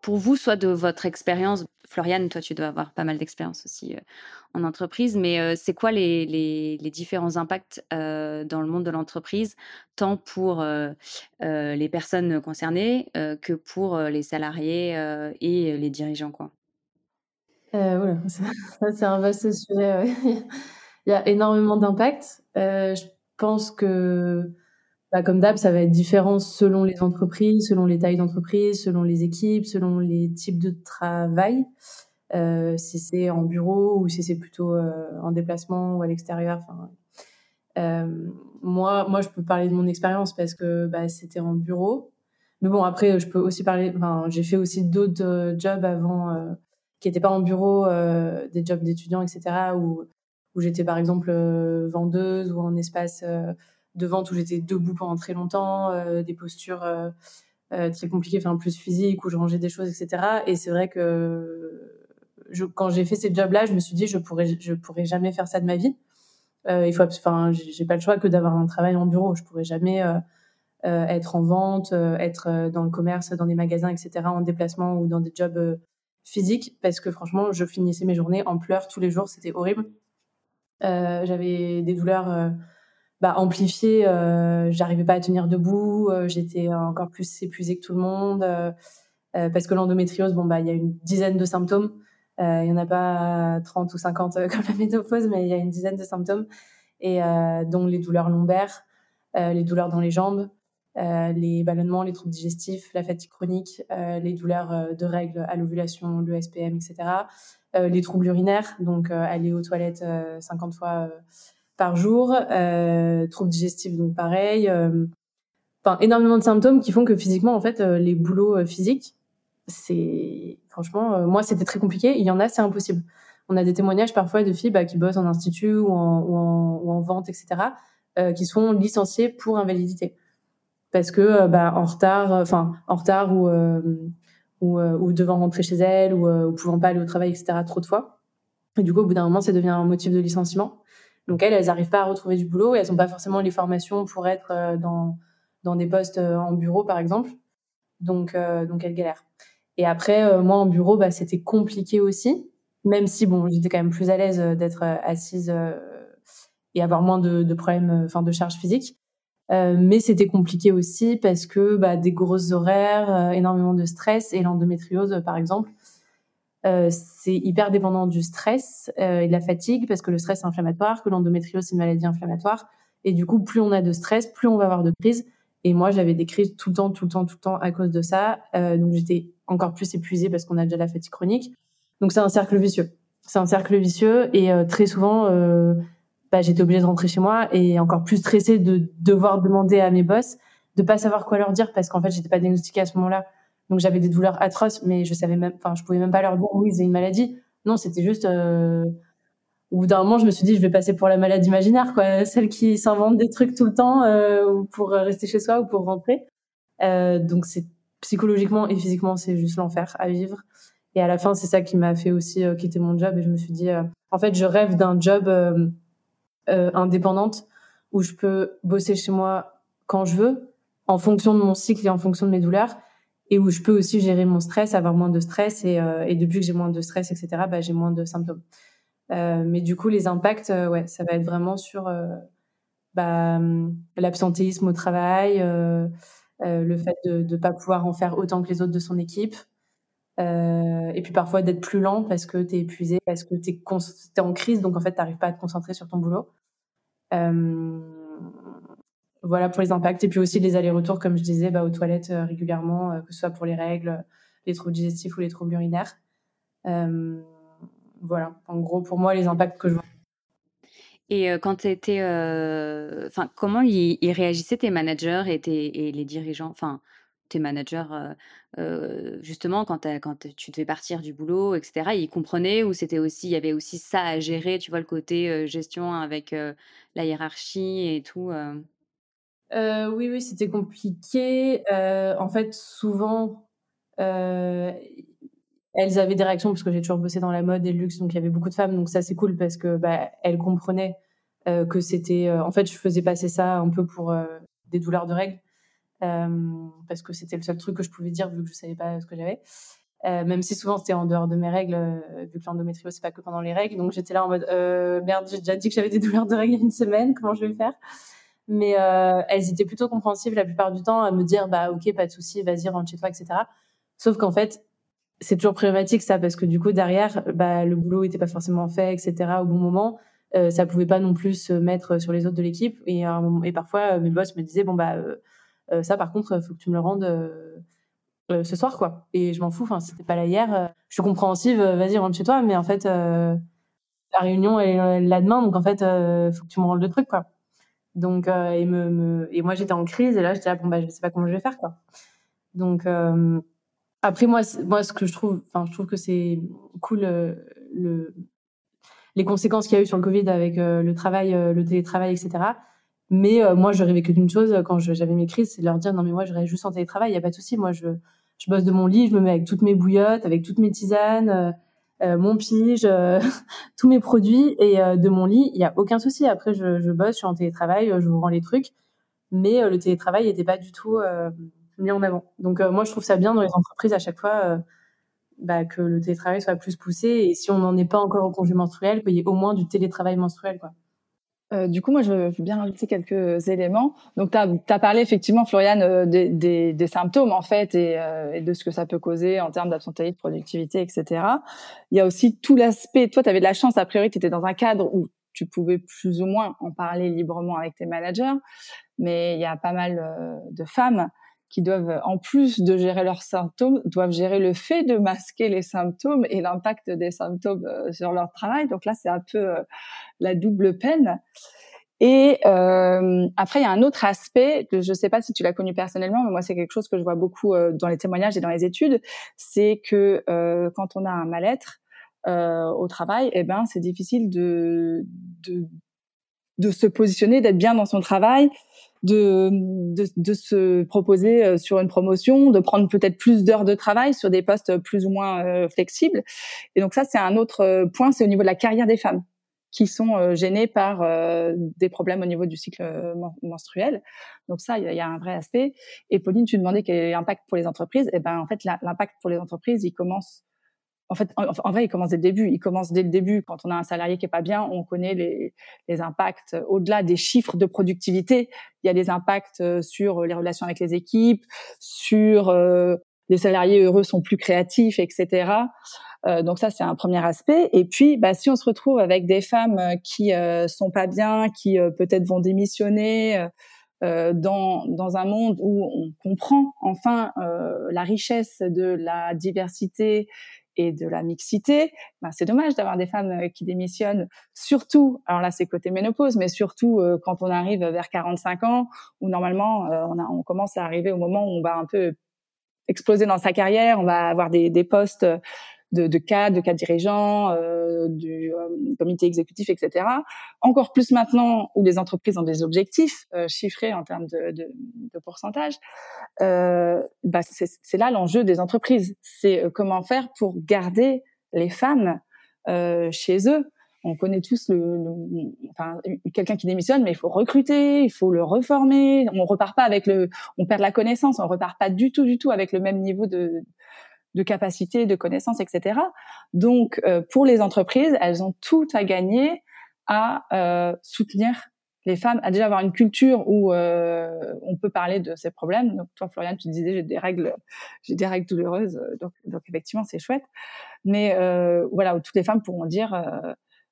S1: pour vous, soit de votre expérience, Floriane, toi tu dois avoir pas mal d'expérience aussi en entreprise, mais c'est quoi les, différents impacts dans le monde de l'entreprise, tant pour les personnes concernées que pour les salariés et les dirigeants quoi?
S4: Euh, c'est un vaste sujet. Il y a énormément d'impacts. je pense que bah, comme d'hab, ça va être différent selon les entreprises, selon les tailles d'entreprise, selon les équipes, selon les types de travail. Euh, si c'est en bureau ou si c'est plutôt euh, en déplacement ou à l'extérieur. Euh, moi, moi, je peux parler de mon expérience parce que bah, c'était en bureau. Mais bon, après, je peux aussi parler. J'ai fait aussi d'autres jobs avant qui n'étaient pas en bureau, des jobs d'étudiants, etc. Où, où j'étais par exemple vendeuse ou en espace de vente où j'étais debout pendant très longtemps, euh, des postures euh, euh, très compliquées, enfin plus physiques, où je rangeais des choses, etc. Et c'est vrai que quand j'ai fait ces jobs-là, je me suis dit je pourrais je pourrais jamais faire ça de ma vie. il faut, enfin, j'ai pas le choix que d'avoir un travail en bureau. Je pourrais jamais être en vente, être dans le commerce, dans des magasins, etc. En déplacement ou dans des jobs physiques, parce que franchement, je finissais mes journées en pleurs tous les jours. C'était horrible. J'avais des douleurs bah, amplifié. Euh, j'arrivais pas à tenir debout. Euh, j'étais encore plus épuisée que tout le monde. Euh, euh, parce que l'endométriose, bon, bah, il y a une dizaine de symptômes. Il y en a pas 30 ou 50 comme la ménopause, mais il y a une dizaine de symptômes. Et dont les douleurs lombaires, les douleurs dans les jambes, les ballonnements, les troubles digestifs, la fatigue chronique, les douleurs de règles à l'ovulation, le SPM, etc. les troubles urinaires, donc aller aux toilettes 50 fois par jour, euh, troubles digestifs donc pareil, euh, enfin énormément de symptômes qui font que physiquement en fait euh, les boulots physiques, c'est franchement moi c'était très compliqué. Il y en a c'est impossible. On a des témoignages parfois de filles bah, qui bossent en institut ou en, ou en, ou en vente etc. qui sont licenciées pour invalidité parce que bah, en retard, enfin en retard ou ou, ou, devant rentrer chez elles ou, ou pouvant pas aller au travail etc. trop de fois. Et du coup au bout d'un moment ça devient un motif de licenciement. Donc elles, elles n'arrivent pas à retrouver du boulot et elles n'ont pas forcément les formations pour être euh, dans, dans des postes euh, en bureau, par exemple. Donc, euh, donc elles galèrent. Et après, moi, en bureau, bah, c'était compliqué aussi, même si bon, j'étais quand même plus à l'aise d'être assise et avoir moins de, de problèmes, enfin de charges physiques. mais c'était compliqué aussi parce que bah, des grosses horaires, énormément de stress et l'endométriose, par exemple, euh, c'est hyper dépendant du stress euh, et de la fatigue parce que le stress est inflammatoire, que l'endométriose c'est une maladie inflammatoire et du coup plus on a de stress, plus on va avoir de crises. Et moi j'avais des crises tout le temps, tout le temps, tout le temps à cause de ça. Euh, donc j'étais encore plus épuisée parce qu'on a déjà la fatigue chronique. Donc c'est un cercle vicieux. C'est un cercle vicieux et très souvent bah, j'étais obligée de rentrer chez moi et encore plus stressée de devoir demander à mes boss de pas savoir quoi leur dire parce qu'en fait j'étais pas diagnostiquée à ce moment-là. Donc j'avais des douleurs atroces, mais je savais même, enfin, je pouvais même pas leur dire oui, c'est une maladie. Non, c'était juste. Euh... Au bout d'un moment, je me suis dit, je vais passer pour la malade imaginaire, quoi, celle qui s'invente des trucs tout le temps euh, pour rester chez soi ou pour rentrer. Euh, donc c'est psychologiquement et physiquement, c'est juste l'enfer à vivre. Et à la fin, c'est ça qui m'a fait aussi euh, quitter mon job. Et je me suis dit, euh, en fait, je rêve d'un job euh, indépendante où je peux bosser chez moi quand je veux, en fonction de mon cycle et en fonction de mes douleurs et où je peux aussi gérer mon stress, avoir moins de stress et, euh, et depuis que j'ai moins de stress, etc., bah, j'ai moins de symptômes. Euh, mais du coup, les impacts, euh, ouais, ça va être vraiment sur euh, bah, hum, l'absentéisme au travail, le fait de ne pas pouvoir en faire autant que les autres de son équipe, et puis parfois d'être plus lent parce que tu es épuisé, parce que tu es, en crise, donc en fait, tu n'arrives pas à te concentrer sur ton boulot. Voilà pour les impacts. Et puis aussi les allers-retours, comme je disais, bah, aux toilettes euh, régulièrement, euh, que ce soit pour les règles, les troubles digestifs ou les troubles urinaires. Euh, voilà, en gros, pour moi, les impacts que je vois.
S1: Et quand tu étais. Enfin, comment ils, réagissaient tes managers et, et les dirigeants Enfin, tes managers, justement, quand tu devais partir du boulot, etc., ils comprenaient ou c'était aussi, il y avait aussi ça à gérer, tu vois, le côté gestion avec la hiérarchie et tout
S4: euh, oui, oui, c'était compliqué. Euh, en fait, souvent, euh, elles avaient des réactions parce que j'ai toujours bossé dans la mode et le luxe, donc il y avait beaucoup de femmes, donc ça c'est cool parce que bah, elles comprenaient euh, que c'était, en fait, je faisais passer ça un peu pour des douleurs de règles parce que c'était le seul truc que je pouvais dire vu que je savais pas ce que j'avais. Euh, même si souvent c'était en dehors de mes règles, euh, vu que l'endométriose c'est pas que pendant les règles. Donc j'étais là en mode euh, merde, j'ai déjà dit que j'avais des douleurs de règles il y a une semaine, comment je vais faire? Mais euh, elles étaient plutôt compréhensives la plupart du temps à me dire bah ok pas de souci, vas-y rentre chez toi, etc. Sauf qu'en fait c'est toujours problématique ça parce que du coup derrière bah le boulot était pas forcément fait, etc. Au bon moment. Euh, ça pouvait pas non plus se mettre sur les autres de l'équipe et, et parfois mes boss me disaient bon bah ça par contre faut que tu me le rendes euh, ce soir, quoi. Et je m'en fous. Enfin, c'était pas là hier. Euh, je suis compréhensive. Euh, vas-y, rentre chez toi. Mais en fait, la réunion est là demain, donc en fait, faut que tu me rendes le truc, quoi. Donc, me, et moi, j'étais en crise. Et là, j'étais là, bon bah, je sais pas comment je vais faire, quoi. Donc, après, moi, moi, ce que je trouve, enfin, je trouve que c'est cool le les conséquences qu'il y a eu sur le Covid avec le travail, le télétravail, etc. Mais moi, je rêvais que d'une chose quand j'avais mes crises, c'est de leur dire non mais moi, je rêve juste en télétravail, il y a pas de souci. Moi, je je bosse de mon lit, je me mets avec toutes mes bouillottes, avec toutes mes tisanes, euh, euh mon pige, euh, tous mes produits et euh, de mon lit, il y a aucun souci. Après, je, je, bosse, je suis en télétravail, je vous rends les trucs, mais le télétravail n'était pas du tout mis en avant. Donc moi, je trouve ça bien dans les entreprises à chaque fois. Bah, que le télétravail soit plus poussé et si on n'en est pas encore au congé menstruel, qu'il y ait au moins du télétravail menstruel. Quoi.
S2: Euh, du coup, moi, je veux bien rajouter quelques éléments. Donc, tu as, parlé effectivement, Floriane, euh, des, des, des, symptômes, en fait, et, euh, et, de ce que ça peut causer en termes d'absentéisme, de productivité, etc. Il y a aussi tout l'aspect, toi, tu avais de la chance, a priori, tu étais dans un cadre où tu pouvais plus ou moins en parler librement avec tes managers, mais il y a pas mal de femmes qui doivent, en plus de gérer leurs symptômes, doivent gérer le fait de masquer les symptômes et l'impact des symptômes euh, sur leur travail. Donc là, c'est un peu euh, la double peine. Et euh, après, il y a un autre aspect, je ne sais pas si tu l'as connu personnellement, mais moi, c'est quelque chose que je vois beaucoup euh, dans les témoignages et dans les études, c'est que quand on a un mal-être au travail, eh ben, c'est difficile de, de, de se positionner, d'être bien dans son travail, de, de, de, se proposer euh, sur une promotion, de prendre peut-être plus d'heures de travail sur des postes plus ou moins euh, flexibles. Et donc ça, c'est un autre euh, point, c'est au niveau de la carrière des femmes qui sont gênées par des problèmes au niveau du cycle menstruel. Donc ça, il y, a un vrai aspect. Et Pauline, tu demandais quel est l'impact pour les entreprises. Eh ben en fait, l'impact pour les entreprises, il commence en fait, en, vrai, il commence dès le début. Il commence dès le début. Quand on a un salarié qui est pas bien, on connaît les, les impacts au-delà des chiffres de productivité. Il y a des impacts euh, sur les relations avec les équipes, sur euh, les salariés heureux sont plus créatifs, etc. Euh, donc ça, c'est un premier aspect. Et puis, bah, si on se retrouve avec des femmes qui euh, sont pas bien, qui peut-être vont démissionner. dans, dans un monde où on comprend enfin la richesse de la diversité et de la mixité, ben c'est dommage d'avoir des femmes euh, qui démissionnent, surtout, alors là c'est côté ménopause, mais surtout euh, quand on arrive vers 45 ans, où normalement euh, on, a, on commence à arriver au moment où on va un peu exploser dans sa carrière, on va avoir des, des postes de, de cadres, de cadres dirigeants, euh, du euh, comité exécutif, etc. Encore plus maintenant où les entreprises ont des objectifs euh, chiffrés en termes de, de, de pourcentage. Euh, bah c'est là l'enjeu des entreprises. C'est euh, comment faire pour garder les femmes chez eux on connaît tous le, enfin, quelqu'un qui démissionne, mais il faut recruter, il faut le reformer. On repart pas avec le, on perd la connaissance, on repart pas du tout, du tout avec le même niveau de, de capacité, de connaissances, etc. Donc, euh, pour les entreprises, elles ont tout à gagner à euh, soutenir les femmes, à déjà avoir une culture où euh, on peut parler de ces problèmes. Donc, toi, Floriane, tu disais j'ai des règles, j'ai des règles douloureuses, donc, donc effectivement, c'est chouette. Mais voilà, où toutes les femmes pourront dire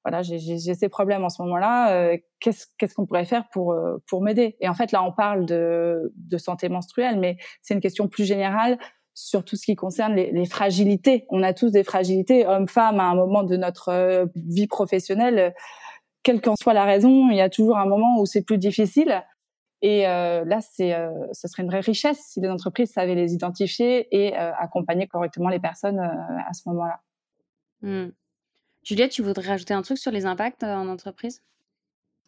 S2: voilà, j'ai ces problèmes en ce moment-là. qu'est-ce qu'est-ce qu'on pourrait faire pour pour m'aider? Et en fait, là, on parle de de santé menstruelle, mais c'est une question plus générale sur tout ce qui concerne les, les, fragilités. On a tous des fragilités, hommes-femmes, à un moment de notre euh, vie professionnelle. Quelle qu'en soit la raison, il y a toujours un moment où c'est plus difficile. Et euh, là, c'est, euh, ce serait une vraie richesse si les entreprises savaient les identifier et accompagner correctement les personnes à ce moment-là.
S1: Mmh. Juliette, tu voudrais rajouter un truc sur les impacts en entreprise?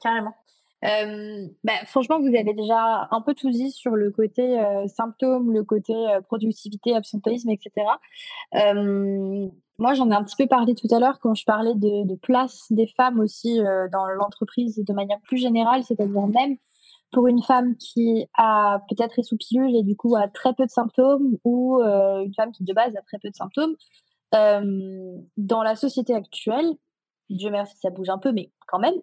S3: Carrément. Bah, franchement, vous avez déjà un peu tout dit sur le côté symptômes, le côté productivité, absentéisme, etc. moi, j'en ai un petit peu parlé tout à l'heure quand je parlais de, place des femmes aussi dans l'entreprise de manière plus générale, c'est-à-dire même pour une femme qui a peut-être est sous pilule et du coup a très peu de symptômes ou une femme qui de base a très peu de symptômes, dans la société actuelle, Dieu merci, ça bouge un peu, mais quand même,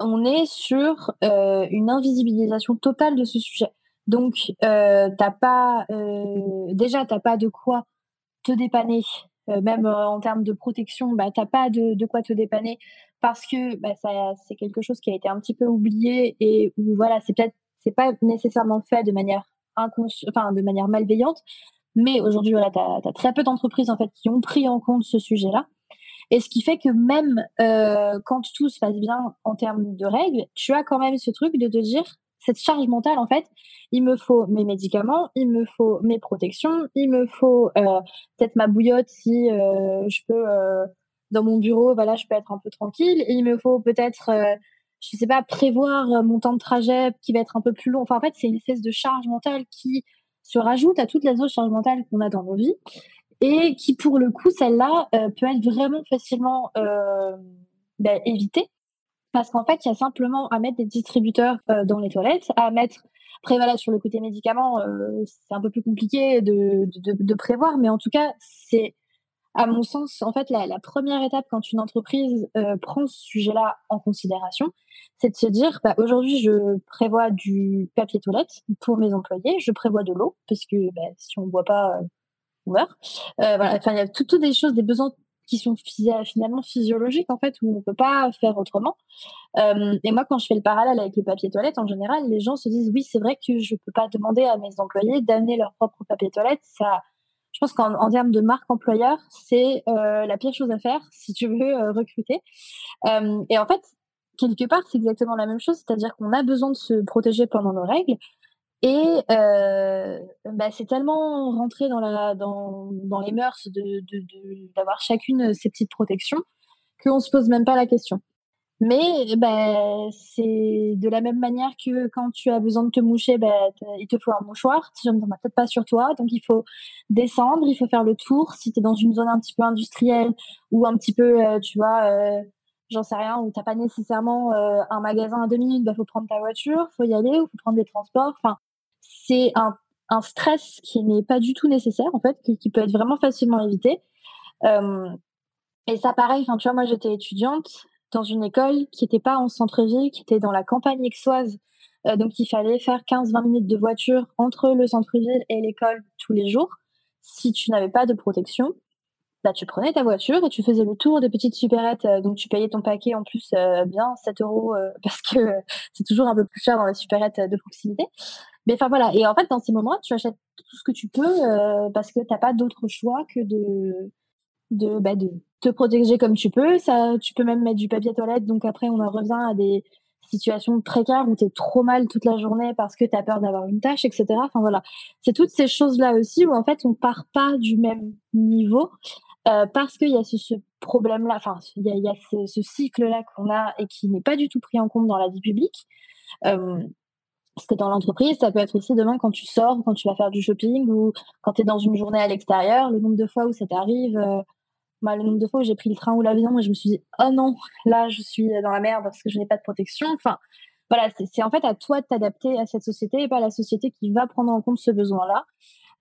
S3: on est sur euh, une invisibilisation totale de ce sujet. Donc, euh, t'as pas, euh, déjà, t'as pas de quoi te dépanner, euh, même en termes de protection, bah, t'as pas de, de, quoi te dépanner parce que bah, ça, c'est quelque chose qui a été un petit peu oublié et où voilà, c'est peut-être, c'est pas nécessairement fait de manière enfin, de manière malveillante, mais aujourd'hui, voilà, t'as as très peu d'entreprises en fait qui ont pris en compte ce sujet-là. Et ce qui fait que même euh, quand tout se passe bien en termes de règles, tu as quand même ce truc de te dire, cette charge mentale, en fait, il me faut mes médicaments, il me faut mes protections, il me faut euh, peut-être ma bouillotte si euh, je peux, dans mon bureau, voilà, je peux être un peu tranquille. Et il me faut peut-être, euh, je sais pas, prévoir mon temps de trajet qui va être un peu plus long. Enfin, en fait, c'est une espèce de charge mentale qui se rajoute à toutes les autres charges mentales qu'on a dans nos vies et qui pour le coup celle-là euh, peut être vraiment facilement euh, ben, évitée. Parce qu'en fait il y a simplement à mettre des distributeurs euh, dans les toilettes à mettre après sur le côté médicaments c'est un peu plus compliqué de, de, prévoir mais en tout cas c'est à mon sens en fait la, première étape quand une entreprise prend ce sujet-là en considération c'est de se dire bah, aujourd'hui je prévois du papier toilette pour mes employés je prévois de l'eau parce que bah, si on boit pas meurt. Euh, voilà, enfin, il y a toutes des choses, des besoins qui sont finalement physiologiques en fait où on peut pas faire autrement. Euh, et moi, quand je fais le parallèle avec le papier toilette, en général, les gens se disent oui, c'est vrai que je peux pas demander à mes employés d'amener leur propre papier toilette. Ça, je pense qu'en termes de marque employeur, c'est euh, la pire chose à faire si tu veux euh, recruter. Et en fait, quelque part, c'est exactement la même chose, c'est-à-dire qu'on a besoin de se protéger pendant nos règles. Et bah, c'est tellement rentré dans, la, dans, dans les mœurs d'avoir chacune ses petites protections qu'on ne se pose même pas la question. Mais bah, c'est de la même manière que quand tu as besoin de te moucher, bah, il te faut un mouchoir. Si je ne as peut-être pas sur toi, donc il faut descendre, il faut faire le tour. Si tu es dans une zone un petit peu industrielle ou un petit peu, euh, tu vois, j'en sais rien, où tu n'as pas nécessairement un magasin à deux minutes, il bah, faut prendre ta voiture, faut y aller, ou faut prendre des transports. Enfin, c'est un, stress qui n'est pas du tout nécessaire, en fait, qui, qui peut être vraiment facilement évité. Euh, et ça, pareil, tu vois, moi, j'étais étudiante dans une école qui n'était pas en centre-ville, qui était dans la campagne aixoise. Euh, donc, il fallait faire 15-20 minutes de voiture entre le centre-ville et l'école tous les jours. Si tu n'avais pas de protection, bah, tu prenais ta voiture et tu faisais le tour des petites supérettes. Euh, donc, tu payais ton paquet en plus euh, bien 7 euros euh, parce que c'est toujours un peu plus cher dans les supérettes de proximité. Mais enfin voilà. Et en fait, dans ces moments, tu achètes tout ce que tu peux parce que t'as pas d'autre choix que de de, bah, de te protéger comme tu peux. Ça, tu peux même mettre du papier toilette. Donc après, on en revient à des situations précaires où tu es trop mal toute la journée parce que tu as peur d'avoir une tâche, etc. Enfin voilà. C'est toutes ces choses-là aussi où en fait, on part pas du même niveau. Euh, parce qu'il y a ce, problème-là, enfin, il y a, ce, cycle-là qu'on a et qui n'est pas du tout pris en compte dans la vie publique. Euh, parce que dans l'entreprise, ça peut être aussi demain quand tu sors, quand tu vas faire du shopping ou quand tu es dans une journée à l'extérieur, le nombre de fois où ça t'arrive, euh, le nombre de fois où j'ai pris le train ou l'avion et je me suis dit, oh non, là, je suis dans la merde parce que je n'ai pas de protection. Enfin, voilà, c'est en fait à toi de t'adapter à cette société et pas à la société qui va prendre en compte ce besoin-là.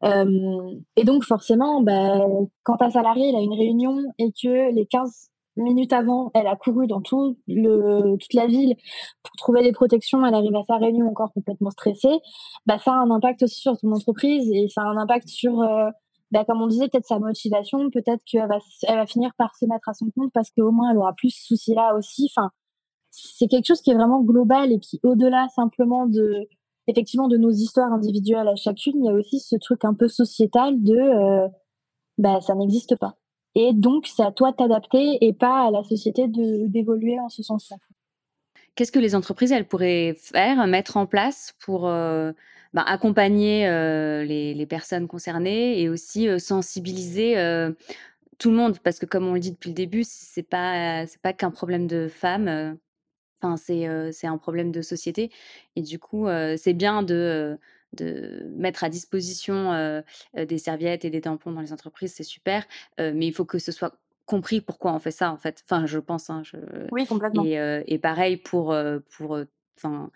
S3: Euh, et donc forcément, bah, quand ta salarié a une réunion et que les 15 minutes avant, elle a couru dans tout le, toute la ville pour trouver des protections, elle arrive à sa réunion encore complètement stressée, bah, ça a un impact aussi sur ton entreprise et ça a un impact sur, euh, bah, comme on disait, peut-être sa motivation, peut-être qu'elle va, elle va finir par se mettre à son compte parce qu'au moins elle aura plus ce souci-là aussi. Enfin, c'est quelque chose qui est vraiment global et qui, au-delà simplement de effectivement de nos histoires individuelles à chacune, il y a aussi ce truc un peu sociétal de euh, bah, ça n'existe pas. Et donc, c'est à toi de t'adapter et pas à la société d'évoluer en ce sens-là.
S1: Qu'est-ce que les entreprises, elles pourraient faire, mettre en place pour euh, bah, accompagner euh, les, personnes concernées et aussi euh, sensibiliser tout le monde? Parce que comme on le dit depuis le début, c'est pas pas qu'un problème de femmes Enfin, c'est c'est un problème de société. Et du coup, c'est bien de, de mettre à disposition des serviettes et des tampons dans les entreprises, c'est super. mais il faut que ce soit compris pourquoi on fait ça, en fait. Enfin, je pense. Hein, je...
S3: Oui, complètement.
S1: Et, et pareil pour, pour Enfin,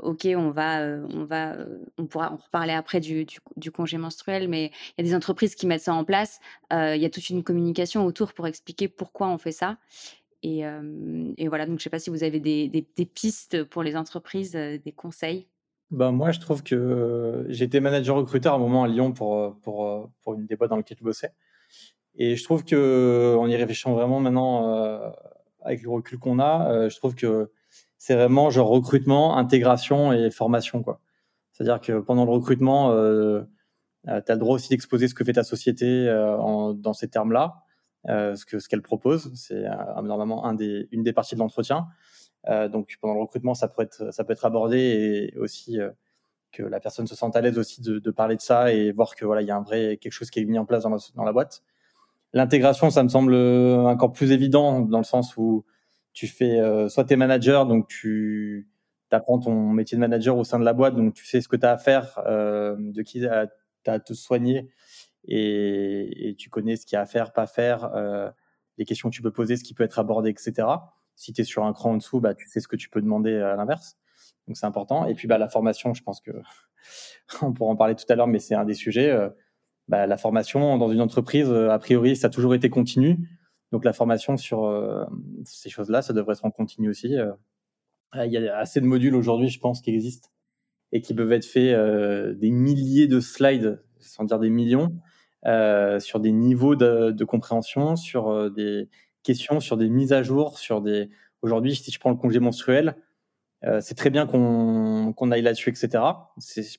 S1: ok, on va, on va, on pourra en reparler après du, du, congé menstruel, mais il y a des entreprises qui mettent ça en place. Il y a toute une communication autour pour expliquer pourquoi on fait ça. Et, voilà, donc je ne sais pas si vous avez des, pistes pour les entreprises, des conseils.
S5: Ben moi, je trouve que j'étais manager recruteur à un moment à Lyon pour, une des boîtes dans lesquelles je bossais. Et je trouve que, en y réfléchissant vraiment maintenant, avec le recul qu'on a, je trouve que c'est vraiment genre recrutement, intégration et formation. quoi. C'est-à-dire que pendant le recrutement, euh, tu as le droit aussi d'exposer ce que fait ta société dans ces termes-là. Euh, ce que ce qu'elle propose. C'est euh, normalement un des, une des parties de l'entretien. Euh, donc pendant le recrutement, ça peut être ça peut être abordé et aussi que la personne se sente à l'aise aussi de, de, parler de ça et voir que voilà il y a un vrai quelque chose qui est mis en place dans la, dans la boîte. L'intégration, ça me semble encore plus évident dans le sens où tu fais soit tes managers, donc tu apprends ton métier de manager au sein de la boîte, donc tu sais ce que tu as à faire, de qui tu as à te soigner et, tu connais ce qu'il y a à faire, pas faire, euh, les questions que tu peux poser, ce qui peut être abordé, etc. Si tu es sur un cran en dessous, bah, tu sais ce que tu peux demander à l'inverse. Donc c'est important. Et puis bah, la formation, je pense que on pourra en parler tout à l'heure, mais c'est un des sujets. Euh, bah, la formation dans une entreprise, euh, a priori, ça a toujours été continu. Donc la formation sur ces choses-là, ça devrait être en continu aussi. Il y a assez de modules aujourd'hui, je pense, qui existent et qui peuvent être faits des milliers de slides, sans dire des millions, euh, sur des niveaux de, compréhension, sur euh, des questions, sur des mises à jour, sur des. Aujourd'hui, si je prends le congé menstruel, euh, c'est très bien qu'on aille là-dessus, etc.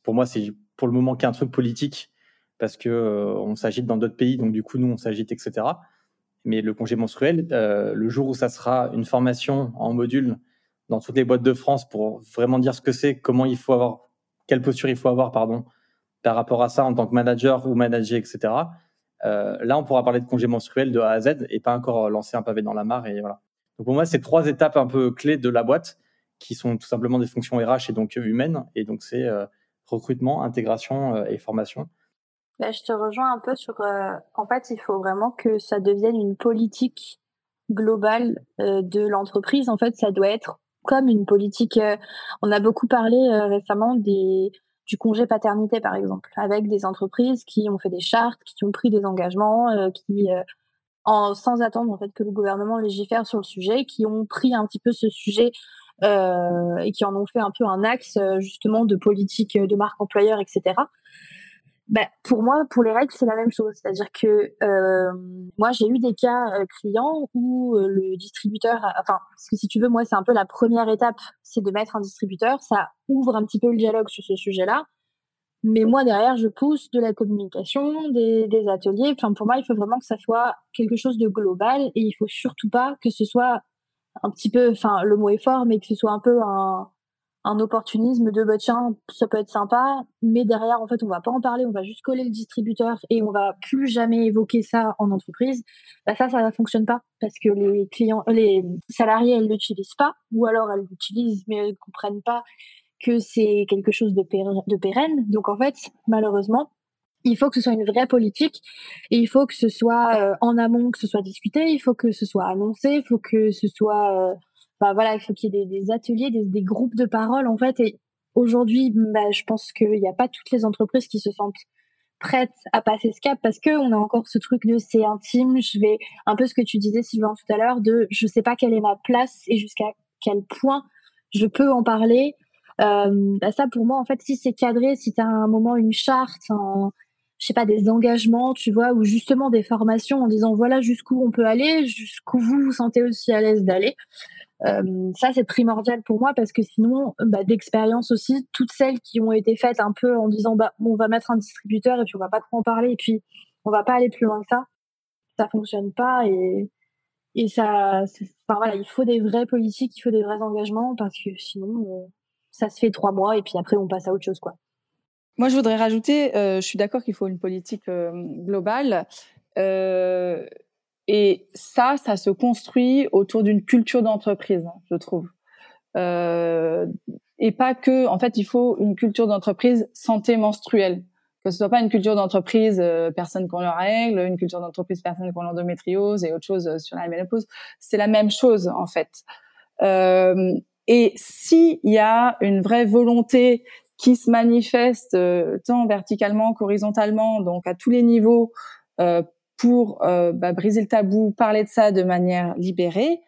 S5: Pour moi, c'est pour le moment qu'un truc politique parce que on s'agite dans d'autres pays, donc du coup, nous, on s'agite, etc. Mais le congé menstruel, le jour où ça sera une formation en module dans toutes les boîtes de France pour vraiment dire ce que c'est, comment il faut avoir, quelle posture il faut avoir, pardon, par rapport à ça en tant que manager ou manager, etc. Euh, là, on pourra parler de congé menstruel de A à Z et pas encore lancer un pavé dans la mare. Et voilà. Donc pour moi, c'est trois étapes un peu clés de la boîte qui sont tout simplement des fonctions RH et donc humaines. Et donc c'est euh, recrutement, intégration euh, et formation.
S3: Bah, je te rejoins un peu sur. en fait, il faut vraiment que ça devienne une politique globale de l'entreprise. En fait, ça doit être comme une politique. on a beaucoup parlé récemment des du congé paternité, par exemple, avec des entreprises qui ont fait des chartes, qui ont pris des engagements, euh, qui, euh, sans attendre que le gouvernement légifère sur le sujet, qui ont pris un petit peu ce sujet euh, et qui en ont fait un peu un axe justement de politique de marque employeur, etc. Ben, pour moi, pour les règles, c'est la même chose. C'est-à-dire que euh, moi, j'ai eu des cas euh, clients où euh, le distributeur, enfin, parce que si tu veux, moi, c'est un peu la première étape, c'est de mettre un distributeur. Ça ouvre un petit peu le dialogue sur ce sujet-là. Mais moi, derrière, je pousse de la communication, des, des ateliers. Enfin, pour moi, il faut vraiment que ça soit quelque chose de global et il faut surtout pas que ce soit un petit peu, enfin, le mot est fort, mais que ce soit un peu un, un opportunisme de bah tiens ça peut être sympa mais derrière en fait on va pas en parler on va juste coller le distributeur et on va plus jamais évoquer ça en entreprise. Bah ça ça ne fonctionne pas parce que les clients les salariés elles l'utilisent pas ou alors elles l'utilisent mais elles comprennent pas que c'est quelque chose de, de pérenne. Donc en fait malheureusement il faut que ce soit une vraie politique et il faut que ce soit euh, en amont que ce soit discuté il faut que ce soit annoncé il faut que ce soit euh, voilà, il faut qu'il y ait des, ateliers, des, groupes de parole en fait. Et aujourd'hui, bah, je pense qu'il n'y a pas toutes les entreprises qui se sentent prêtes à passer ce cap parce que on a encore ce truc de c'est intime. Je vais un peu ce que tu disais Sylvain tout à l'heure de je sais pas quelle est ma place et jusqu'à quel point je peux en parler. Euh, bah, ça pour moi en fait si c'est cadré, si tu as un moment une charte, je sais pas des engagements, tu vois, ou justement des formations en disant voilà jusqu'où on peut aller, jusqu'où vous vous sentez aussi à l'aise d'aller. Euh, ça, c'est primordial pour moi parce que sinon, bah, d'expérience aussi, toutes celles qui ont été faites un peu en disant bah, on va mettre un distributeur et puis on va pas trop en parler et puis on va pas aller plus loin que ça, ça fonctionne pas et, et ça, enfin, voilà, il faut des vraies politiques, il faut des vrais engagements parce que sinon, euh, ça se fait trois mois et puis après on passe à autre chose quoi.
S2: Moi, je voudrais rajouter, euh, je suis d'accord qu'il faut une politique globale. Et ça, ça se construit autour d'une culture d'entreprise, je trouve. Euh, et pas que, en fait, il faut une culture d'entreprise santé menstruelle. Que ce soit pas une culture d'entreprise euh, personne qu'on leur règle, une culture d'entreprise personne qu'on l'endométriose et autre chose euh, sur la ménopause. C'est la même chose en fait. Euh, et s'il y a une vraie volonté qui se manifeste euh, tant verticalement qu'horizontalement, donc à tous les niveaux, euh, pour bah, briser le tabou, parler de ça de manière libérée,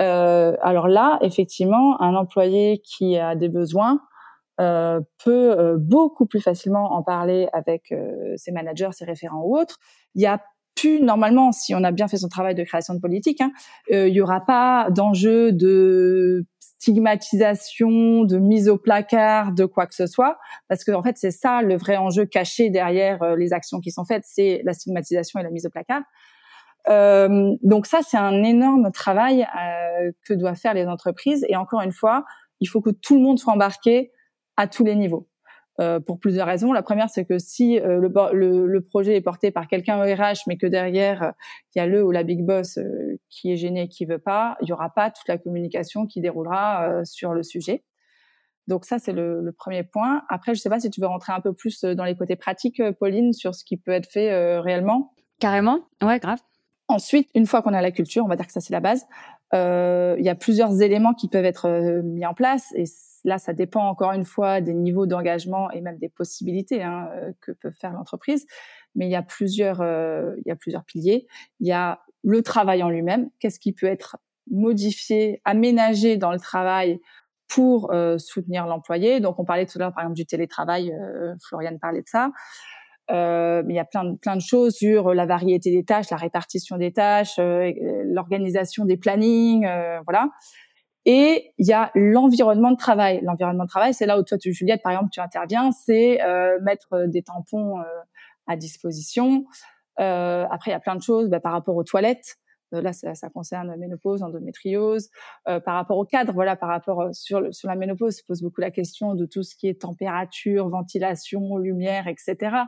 S2: euh, alors là, effectivement, un employé qui a des besoins euh, peut euh, beaucoup plus facilement en parler avec ses managers, ses référents ou autres. Il y a plus normalement, si on a bien fait son travail de création de politique, hein, il y aura pas d'enjeu de stigmatisation, de mise au placard, de quoi que ce soit, parce que en fait c'est ça le vrai enjeu caché derrière les actions qui sont faites, c'est la stigmatisation et la mise au placard. Euh, donc ça, c'est un énorme travail euh, que doivent faire les entreprises. Et encore une fois, il faut que tout le monde soit embarqué à tous les niveaux. Euh, pour plusieurs raisons. La première, c'est que si euh, le, le, le, projet est porté par quelqu'un au RH, mais que derrière il y a le ou la big boss qui est gêné et qui veut pas, il y aura pas toute la communication qui déroulera sur le sujet. Donc ça, c'est le, le, premier point. Après, je sais pas si tu veux rentrer un peu plus dans les côtés pratiques, Pauline, sur ce qui peut être fait réellement.
S1: Carrément. Ouais, grave.
S2: Ensuite, une fois qu'on a la culture, on va dire que ça c'est la base, euh, il y a plusieurs éléments qui peuvent être euh, mis en place et là ça dépend encore une fois des niveaux d'engagement et même des possibilités hein, euh, que peut faire l'entreprise. Mais il y a plusieurs, euh, il y a plusieurs piliers. Il y a le travail en lui-même. Qu'est-ce qui peut être modifié, aménagé dans le travail pour euh, soutenir l'employé? Donc on parlait tout à l'heure par exemple du télétravail, Floriane parlait de ça. Euh, il y a plein de, plein de choses sur la variété des tâches, la répartition des tâches, euh, l'organisation des plannings, euh, voilà. Et il y a l'environnement de travail. L'environnement de travail, c'est là où toi, tu, Juliette, par exemple, tu interviens, c'est euh, mettre des tampons à disposition. après, il y a plein de choses bah, par rapport aux toilettes. Là, ça, ça, concerne ménopause, endométriose. par rapport au cadre, voilà, par rapport sur, sur la ménopause, se pose beaucoup la question de tout ce qui est température, ventilation, lumière, etc.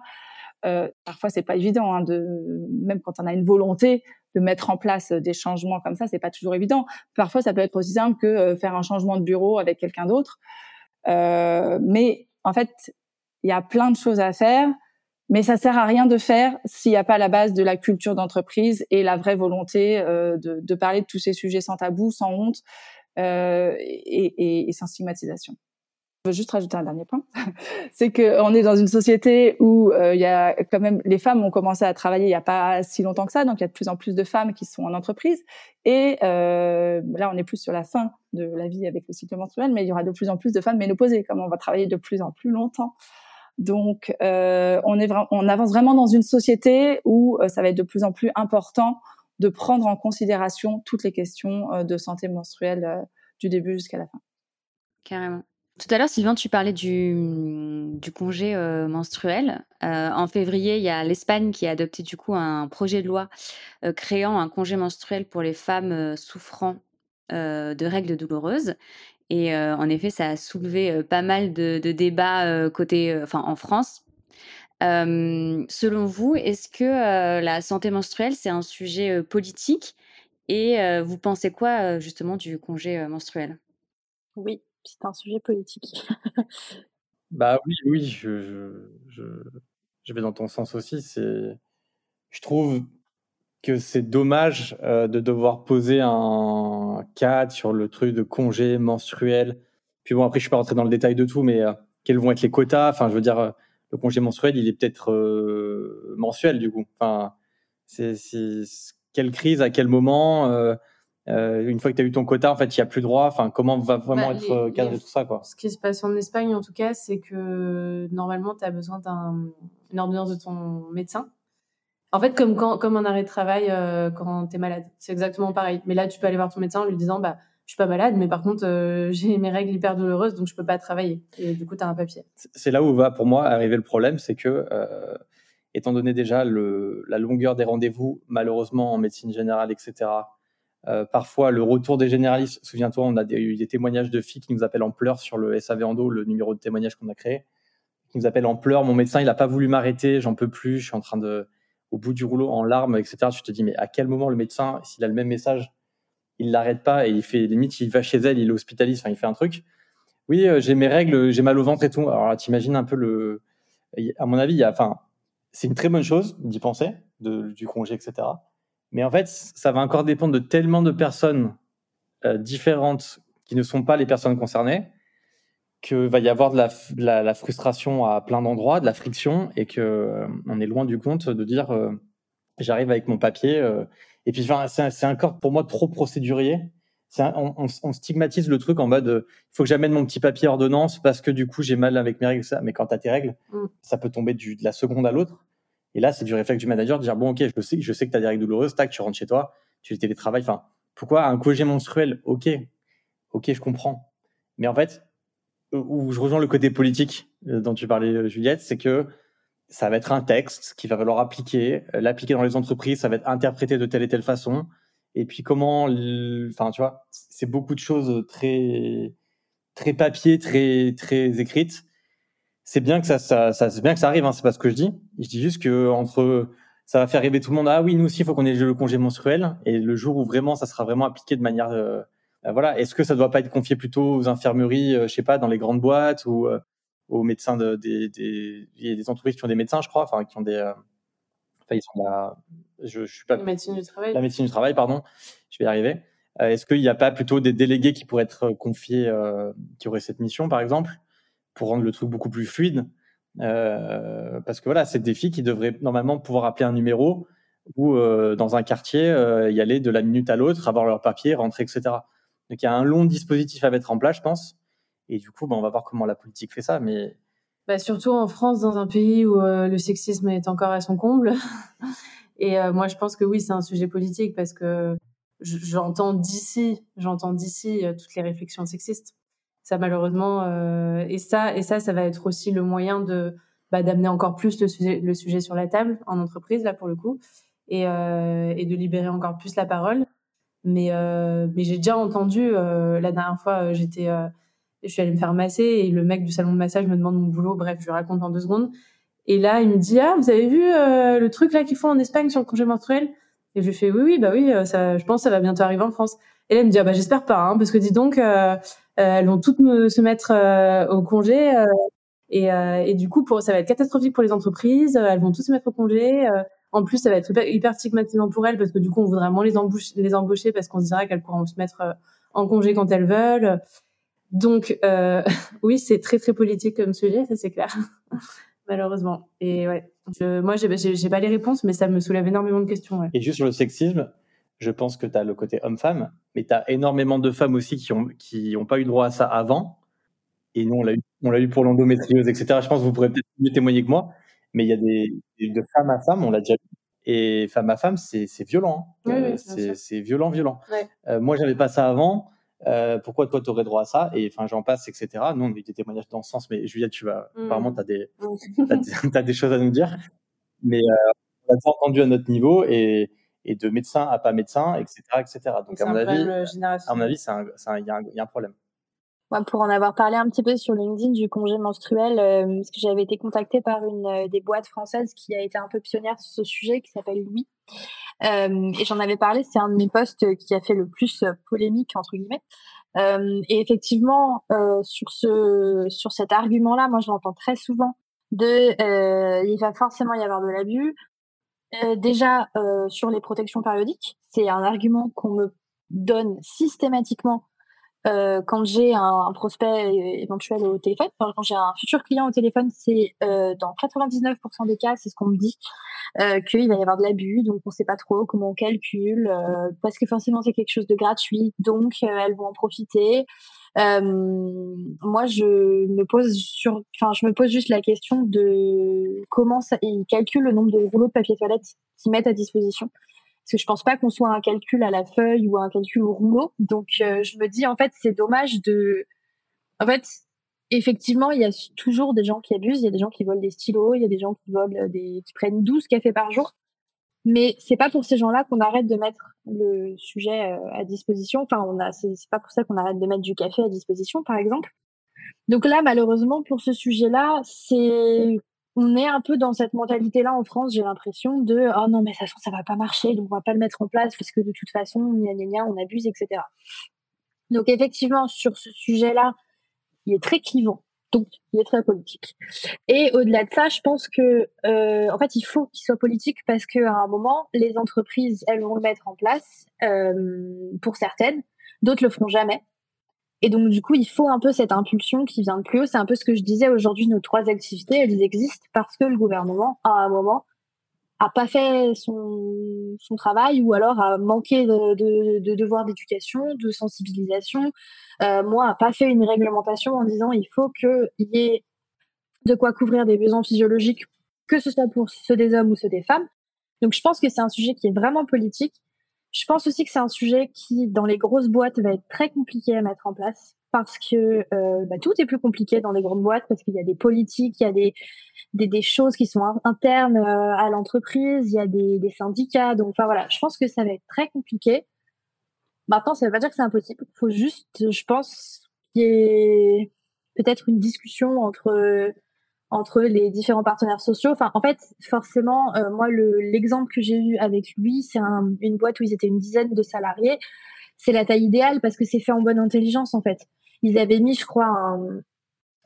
S2: Euh, parfois c'est pas évident, hein, de même quand on a une volonté de mettre en place des changements comme ça, c'est pas toujours évident. Parfois, ça peut être aussi simple que euh, faire un changement de bureau avec quelqu'un d'autre. Euh, mais en fait, il y a plein de choses à faire, mais ça sert à rien de faire s'il n'y a pas la base de la culture d'entreprise et la vraie volonté euh, de, de, parler de tous ces sujets sans tabou, sans honte euh, et, et, et sans stigmatisation. Je veux juste rajouter un dernier point, c'est que on est dans une société où euh, il y a quand même les femmes ont commencé à travailler il y a pas si longtemps que ça, donc il y a de plus en plus de femmes qui sont en entreprise. Et euh, là, on est plus sur la fin de la vie avec le cycle menstruel, mais il y aura de plus en plus de femmes ménopausées, comme on va travailler de plus en plus longtemps. Donc, euh, on est on avance vraiment dans une société où euh, ça va être de plus en plus important de prendre en considération toutes les questions euh, de santé menstruelle du début jusqu'à la fin.
S1: Carrément. Tout à l'heure, Sylvain, tu parlais du, congé euh, menstruel. Euh, en février, il y a l'Espagne qui a adopté du coup un projet de loi euh, créant un congé menstruel pour les femmes souffrant de règles douloureuses. Et en effet, ça a soulevé pas mal de, de débats côté, en France. selon vous, est-ce que la santé menstruelle c'est un sujet politique? Et vous pensez quoi justement du congé menstruel?
S3: Oui, c'est un sujet politique.
S5: bah oui, oui, je, vais dans ton sens aussi. C'est, je trouve que c'est dommage euh, de devoir poser un cadre sur le truc de congé menstruel. Puis bon, après, je suis pas rentré dans le détail de tout, mais euh, quels vont être les quotas? Enfin, je veux dire, euh, le congé menstruel, il est peut-être mensuel du coup. Enfin, c'est quelle crise à quel moment euh, une fois que tu as eu ton quota, en fait, il n'y a plus droit. Enfin, comment va vraiment bah, être les, euh, cadré les, tout ça, quoi?
S4: Ce qui se passe en Espagne, en tout cas, c'est que normalement, tu as besoin d'une ordonnance de ton médecin. En fait, comme quand, comme un arrêt de travail euh, quand tu es malade, c'est exactement pareil. Mais là, tu peux aller voir ton médecin en lui disant, bah, je suis pas malade, mais par contre, euh, j'ai mes règles hyper douloureuses, donc je peux pas travailler. Et du coup, tu as un papier.
S5: C'est là où va, pour moi, arriver le problème, c'est que, étant donné déjà le, la longueur des rendez-vous, malheureusement, en médecine générale, etc., euh, parfois, le retour des généralistes, souviens-toi, on a des, eu des témoignages de filles qui nous appellent en pleurs sur le SAV Endo, le numéro de témoignage qu'on a créé, qui nous appellent en pleurs. Mon médecin, il n'a pas voulu m'arrêter, j'en peux plus, je suis en train de, au bout du rouleau, en larmes, etc. Tu te dis, mais à quel moment le médecin, s'il a le même message, il l'arrête pas et il fait limite, il va chez elle, il l'hospitalise, enfin, il fait un truc. Oui, j'ai mes règles, j'ai mal au ventre et tout. Alors, t'imagines un peu le. À mon avis, il y a, enfin, c'est une très bonne chose d'y penser, du congé, etc. Mais en fait, ça va encore dépendre de tellement de personnes différentes qui ne sont pas les personnes concernées qu'il va y avoir de la, la, frustration à plein d'endroits, de la friction, et que euh, on est loin du compte de dire euh, j'arrive avec mon papier. Euh, et puis, c'est encore pour moi trop procédurier. On, on, on, stigmatise le truc en mode il faut que j'amène mon petit papier ordonnance parce que du coup j'ai mal avec mes règles. Ça. Mais quand tu as tes règles, mm. ça peut tomber du, de la seconde à l'autre. Et là, c'est du réflexe du manager de dire bon, ok, je sais, que tu as des règles douloureuses, tac, tu rentres chez toi, tu télétravailles. Enfin, pourquoi un congé menstruel? Ok, ok, je comprends. Mais en fait, où je rejoins le côté politique euh, dont tu parlais, euh, Juliette, c'est que ça va être un texte qui va falloir appliquer, euh, l'appliquer dans les entreprises, ça va être interprété de telle et telle façon. Et puis comment, enfin, tu vois, c'est beaucoup de choses très, très papier, très, très écrites. C'est bien que ça, ça, ça c'est bien que ça arrive. Hein, c'est pas ce que je dis. Je dis juste que entre, ça va faire rêver tout le monde. Ah oui, nous aussi, il faut qu'on ait le congé menstruel. Et le jour où vraiment, ça sera vraiment appliqué de manière euh, voilà, est-ce que ça doit pas être confié plutôt aux infirmeries, euh, je sais pas, dans les grandes boîtes ou euh, aux médecins de, des, des, il y a des entreprises qui ont des médecins, je crois, enfin qui ont des, enfin ils sont là, je, je suis pas
S4: la médecine du travail.
S5: La médecine du travail, pardon, je vais y arriver. Est-ce qu'il n'y a pas plutôt des délégués qui pourraient être confiés, qui auraient cette mission, par exemple, pour rendre le truc beaucoup plus fluide euh, Parce que voilà, c'est des filles qui devraient normalement pouvoir appeler un numéro ou euh, dans un quartier y aller de la minute à l'autre, avoir leur papier, rentrer, etc. Donc il y a un long dispositif à mettre en place, je pense. Et du coup, bah, on va voir comment la politique fait ça. Mais
S4: bah, surtout en France, dans un pays où euh, le sexisme est encore à son comble. Et euh, moi, je pense que oui, c'est un sujet politique parce que j'entends d'ici, j'entends d'ici euh, toutes les réflexions sexistes. Ça, malheureusement, et ça, et ça, ça va être aussi le moyen de bah, d'amener encore plus le sujet, le sujet sur la table en entreprise là pour le coup, et, et de libérer encore plus la parole. Mais, euh, mais j'ai déjà entendu, euh, la dernière fois, euh, j'étais, je suis allée me faire masser et le mec du salon de massage me demande mon boulot. Bref, je lui raconte en deux secondes. Et là, il me dit, ah, vous avez vu le truc là qu'ils font en Espagne sur le congé menstruel? Et je lui fais, oui, oui, bah oui, ça, je pense que ça va bientôt arriver en France. Et là, il me dit, ah, bah j'espère pas, hein, parce que dis donc, elles vont toutes se mettre au congé. et, et du coup, pour, ça va être catastrophique pour les entreprises. elles vont toutes se mettre au congé. En plus, ça va être hyper, stigmatisant pour elles parce que du coup, on voudra moins les, embaucher, les embaucher parce qu'on se dira qu'elles pourront se mettre euh, en congé quand elles veulent. Donc, euh, oui, c'est très très politique comme sujet, ça c'est clair, malheureusement. Et ouais, je, moi, j'ai pas les réponses, mais ça me soulève énormément de questions. Ouais.
S5: Et juste sur le sexisme, je pense que tu as le côté homme-femme, mais tu as énormément de femmes aussi qui ont qui ont pas eu droit à ça avant. Et nous, on l'a eu, on l'a eu pour l'endométriose, etc. Je pense que vous pourrez peut-être mieux témoigner que moi mais il y a des de femme à femme, on l'a déjà vu. Et femme à femme, c'est violent. Hein. Euh, c'est violent, violent. Ouais. Euh, moi, j'avais pas ça avant. Euh, pourquoi toi, tu aurais droit à ça? Et enfin, j'en passe, etc. Nous, on a eu des témoignages dans ce sens, mais Juliette, tu vas, mmh. apparemment, tu as, des, as, des choses à nous dire. Mais euh, on a entendu à notre niveau et, et de médecin à pas médecin, etc. etc. Donc, à mon, avis, à mon avis, il y, y, a un problème
S3: pour en avoir parlé un petit peu sur LinkedIn du congé menstruel, euh, parce que j'avais été contactée par une euh, des boîtes françaises qui a été un peu pionnière sur ce sujet, qui s'appelle Louis. Euh, et j'en avais parlé, c'est un de mes posts qui a fait le plus polémique, entre guillemets. et effectivement, sur, ce, sur cet argument-là, moi je l'entends très souvent de il va forcément y avoir de l'abus. Déjà, sur les protections périodiques, c'est un argument qu'on me donne systématiquement euh, quand j'ai un, prospect éventuel au téléphone, quand j'ai un futur client au téléphone, c'est euh, dans 99% des cas, c'est ce qu'on me dit, euh, qu'il va y avoir de l'abus, donc on sait pas trop comment on calcule, euh, parce que forcément c'est quelque chose de gratuit, donc euh, elles vont en profiter. Moi, je me pose sur, enfin, je me pose juste la question de comment ça, ils calculent le nombre de rouleaux de papier toilette qu'ils mettent à disposition. Parce que je pense pas qu'on soit un calcul à la feuille ou un calcul au rouleau. Donc euh, je me dis en fait c'est dommage de. En fait, effectivement, il y a toujours des gens qui abusent. Il y a des gens qui volent des stylos. Il y a des gens qui volent des, qui prennent 12 cafés par jour. Mais c'est pas pour ces gens-là qu'on arrête de mettre le sujet euh, à disposition. Enfin, on a, c'est pas pour ça qu'on arrête de mettre du café à disposition, par exemple. Donc là, malheureusement, pour ce sujet-là, c'est on est un peu dans cette mentalité-là en France, j'ai l'impression de oh non mais ça ça va pas marcher, donc on va pas le mettre en place parce que de toute façon on abuse, etc. Donc effectivement sur ce sujet-là, il est très clivant, donc il est très politique. Et au-delà de ça, je pense que euh, en fait il faut qu'il soit politique parce qu'à un moment les entreprises elles vont le mettre en place euh, pour certaines, d'autres le feront jamais. Et donc, du coup, il faut un peu cette impulsion qui vient de plus haut. C'est un peu ce que je disais aujourd'hui. Nos trois activités, elles existent parce que le gouvernement, à un moment, a pas fait son, travail ou alors a manqué de devoirs d'éducation, de sensibilisation. Euh, moi, a pas fait une réglementation en disant il faut qu'il y ait de quoi couvrir des besoins physiologiques, que ce soit pour ceux des hommes ou ceux des femmes. Donc, je pense que c'est un sujet qui est vraiment politique je pense aussi que c'est un sujet qui, dans les grosses boîtes, va être très compliqué à mettre en place parce que euh, bah, tout est plus compliqué dans les grandes boîtes parce qu'il y a des politiques, il y a des, des, choses qui sont internes euh, à l'entreprise, il y a des, des, syndicats. Donc, enfin voilà, je pense que ça va être très compliqué. Maintenant, ça ne veut pas dire que c'est impossible. Il faut juste, je pense, qu'il y ait peut-être une discussion entre entre les différents partenaires sociaux. Enfin, en fait, forcément, euh, moi, l'exemple que j'ai eu avec lui, c'est une boîte où ils étaient une dizaine de salariés. C'est la taille idéale parce que c'est fait en bonne intelligence, en fait. Ils avaient mis, je crois,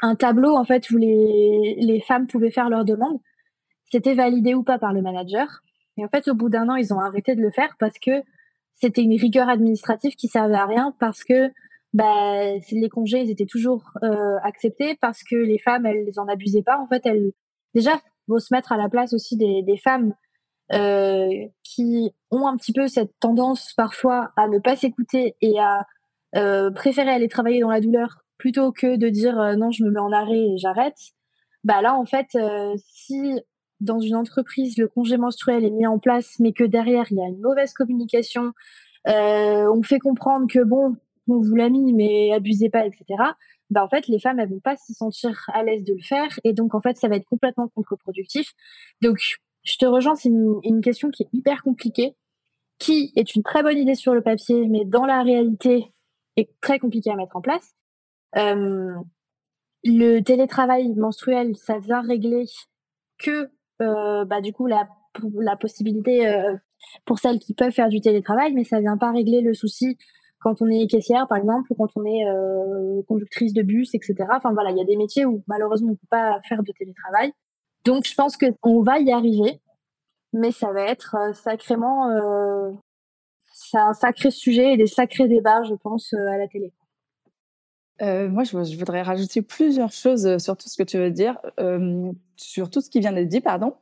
S3: un, tableau, en fait, où les, les femmes pouvaient faire leurs demandes. C'était validé ou pas par le manager. Et en fait, au bout d'un an, ils ont arrêté de le faire parce que c'était une rigueur administrative qui servait à rien parce que bah, les congés ils étaient toujours euh, acceptés parce que les femmes elles en abusaient pas en fait elles déjà vont se mettre à la place aussi des, des femmes euh, qui ont un petit peu cette tendance parfois à ne pas s'écouter et à euh, préférer aller travailler dans la douleur plutôt que de dire euh, non je me mets en arrêt et j'arrête bah là en fait euh, si dans une entreprise le congé menstruel est mis en place mais que derrière il y a une mauvaise communication on fait comprendre que bon on vous l'a mis, mais abusez pas, etc. Bah, en fait, les femmes, elles vont pas se sentir à l'aise de le faire. Et donc, en fait, ça va être complètement contre-productif. Donc, je te rejoins, c'est une, question qui est hyper compliquée, qui est une très bonne idée sur le papier, mais dans la réalité, est très compliquée à mettre en place. Euh, le télétravail menstruel, ça vient régler que, euh, bah, du coup, la, la possibilité euh, pour celles qui peuvent faire du télétravail, mais ça vient pas régler le souci quand on est caissière, par exemple, ou quand on est conductrice de bus, etc. Enfin voilà, il y a des métiers où malheureusement on peut pas faire de télétravail. Donc je pense qu'on va y arriver, mais ça va être sacrément, c'est un sacré sujet et des sacrés débats, je pense, à la télé.
S2: moi, je, voudrais rajouter plusieurs choses sur tout ce que tu veux dire, sur tout ce qui vient d'être dit, pardon.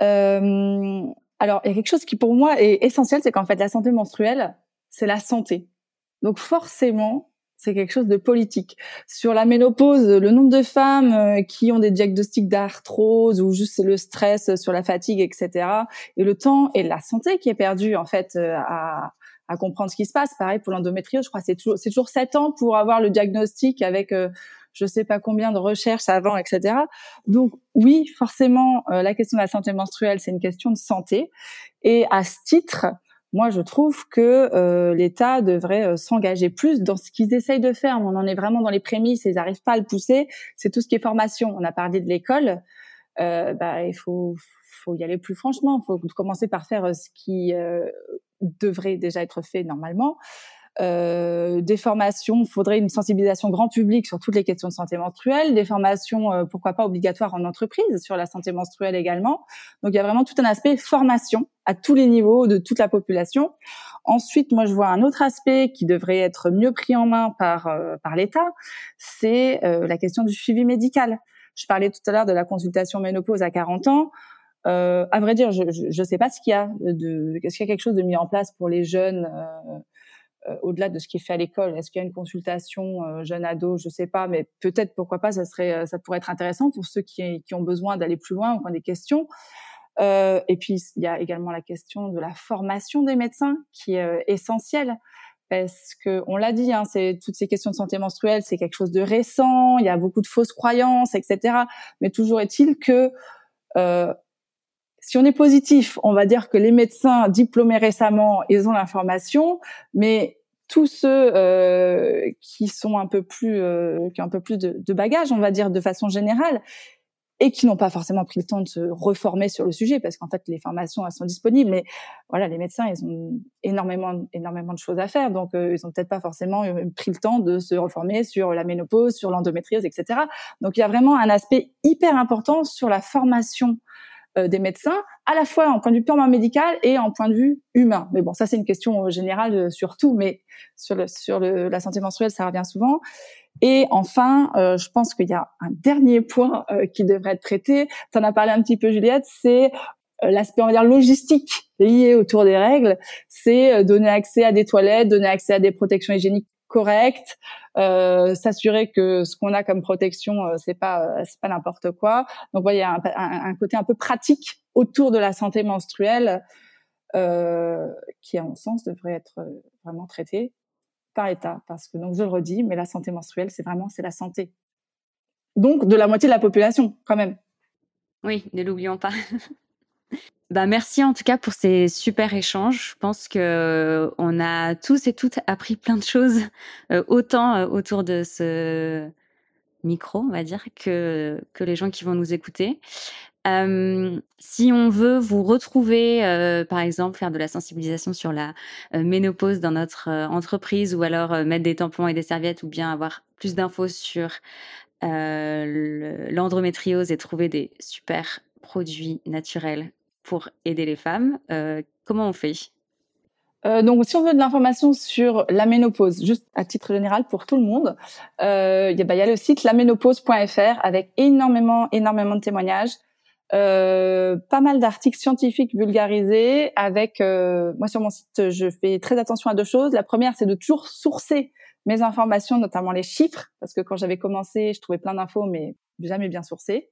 S2: alors, il y a quelque chose qui pour moi est essentiel, c'est qu'en fait, la santé menstruelle, c'est la santé. Donc forcément, c'est quelque chose de politique. Sur la ménopause, le nombre de femmes euh, qui ont des diagnostics d'arthrose ou juste le stress sur la fatigue, etc. Et le temps et la santé qui est perdu en fait euh, à, à comprendre ce qui se passe. Pareil pour l'endométriose, je crois c'est toujours c'est toujours sept ans pour avoir le diagnostic avec euh, je sais pas combien de recherches avant, etc. Donc oui, forcément, la question de la santé menstruelle, c'est une question de santé. Et à ce titre, moi, je trouve que euh, l'État devrait euh, s'engager plus dans ce qu'ils essayent de faire. On en est vraiment dans les prémices et ils n'arrivent pas à le pousser. C'est tout ce qui est formation. On a parlé de l'école. Euh, bah, il faut, faut y aller plus franchement. Il faut commencer par faire ce qui devrait déjà être fait normalement euh, des formations, il faudrait une sensibilisation grand public sur toutes les questions de santé menstruelle, des formations, euh, pourquoi pas obligatoires en entreprise sur la santé menstruelle également. Donc il y a vraiment tout un aspect formation à tous les niveaux de toute la population. Ensuite, moi je vois un autre aspect qui devrait être mieux pris en main par euh, par l'État, c'est euh, la question du suivi médical. Je parlais tout à l'heure de la consultation ménopause à 40 ans. Euh, à vrai dire, je ne sais pas ce qu'il y a de, est-ce qu'il y a quelque chose de mis en place pour les jeunes au-delà de ce qui est fait à l'école Est-ce qu'il y a une consultation euh, jeune ado Je sais pas, mais peut-être pourquoi pas, ça euh, pourrait être intéressant pour ceux qui, ont besoin d'aller plus loin ou qui ont des questions. Euh, et puis il y a également la question de la formation des médecins qui est essentielle parce que on l'a dit, hein, c'est toutes ces questions de santé menstruelle, c'est quelque chose de récent. Il y a beaucoup de fausses croyances, etc. Mais toujours est-il que euh, si on est positif, on va dire que les médecins diplômés récemment, ils ont l'information, mais tous ceux euh, qui sont un peu plus, euh, qui ont un peu plus de, de bagages, on va dire de façon générale, et qui n'ont pas forcément pris le temps de se reformer sur le sujet parce qu'en fait les formations elles sont disponibles mais voilà les médecins ils ont énormément énormément de choses à faire donc euh, ils ont peut-être pas forcément euh, pris le temps de se reformer sur la ménopause sur l'endométriose etc donc il y a vraiment un aspect hyper important sur la formation des médecins à la fois en point de vue purement médical et en point de vue humain mais bon ça c'est une question générale sur tout mais sur le, sur le, la santé menstruelle ça revient souvent et enfin, euh, je pense qu'il y a un dernier point euh, qui devrait être traité. Tu en as parlé un petit peu, Juliette, c'est euh, l'aspect, on va dire, logistique lié autour des règles. C'est donner accès à des toilettes, donner accès à des protections hygiéniques correctes, s'assurer que ce qu'on a comme protection, c'est pas c'est pas n'importe quoi. Donc, voilà, il y a un, côté un peu pratique autour de la santé menstruelle qui, à mon sens, devrait être vraiment traité par état, parce que donc je le redis, mais la santé menstruelle, c'est vraiment c'est la santé. Donc de la moitié de la population, quand même.
S1: Oui, ne l'oublions pas. bah merci en tout cas pour ces super échanges. Je pense que euh, on a tous et toutes appris plein de choses, euh, autant euh, autour de ce micro, on va dire, que que les gens qui vont nous écouter. Si on veut vous retrouver, par exemple, faire de la sensibilisation sur la ménopause dans notre entreprise, ou alors mettre des tampons et des serviettes, ou bien avoir plus d'infos sur l'endométriose et trouver des super produits naturels pour aider les femmes, comment on fait?
S2: Donc, si on veut de l'information sur la ménopause, juste à titre général pour tout le monde, il y, bah, y, a le site laménopause.fr avec énormément, énormément de témoignages. Euh, pas mal d'articles scientifiques vulgarisés avec euh, moi sur mon site je fais très attention à deux choses la première c'est de toujours sourcer mes informations notamment les chiffres parce que quand j'avais commencé je trouvais plein d'infos mais jamais bien sourcées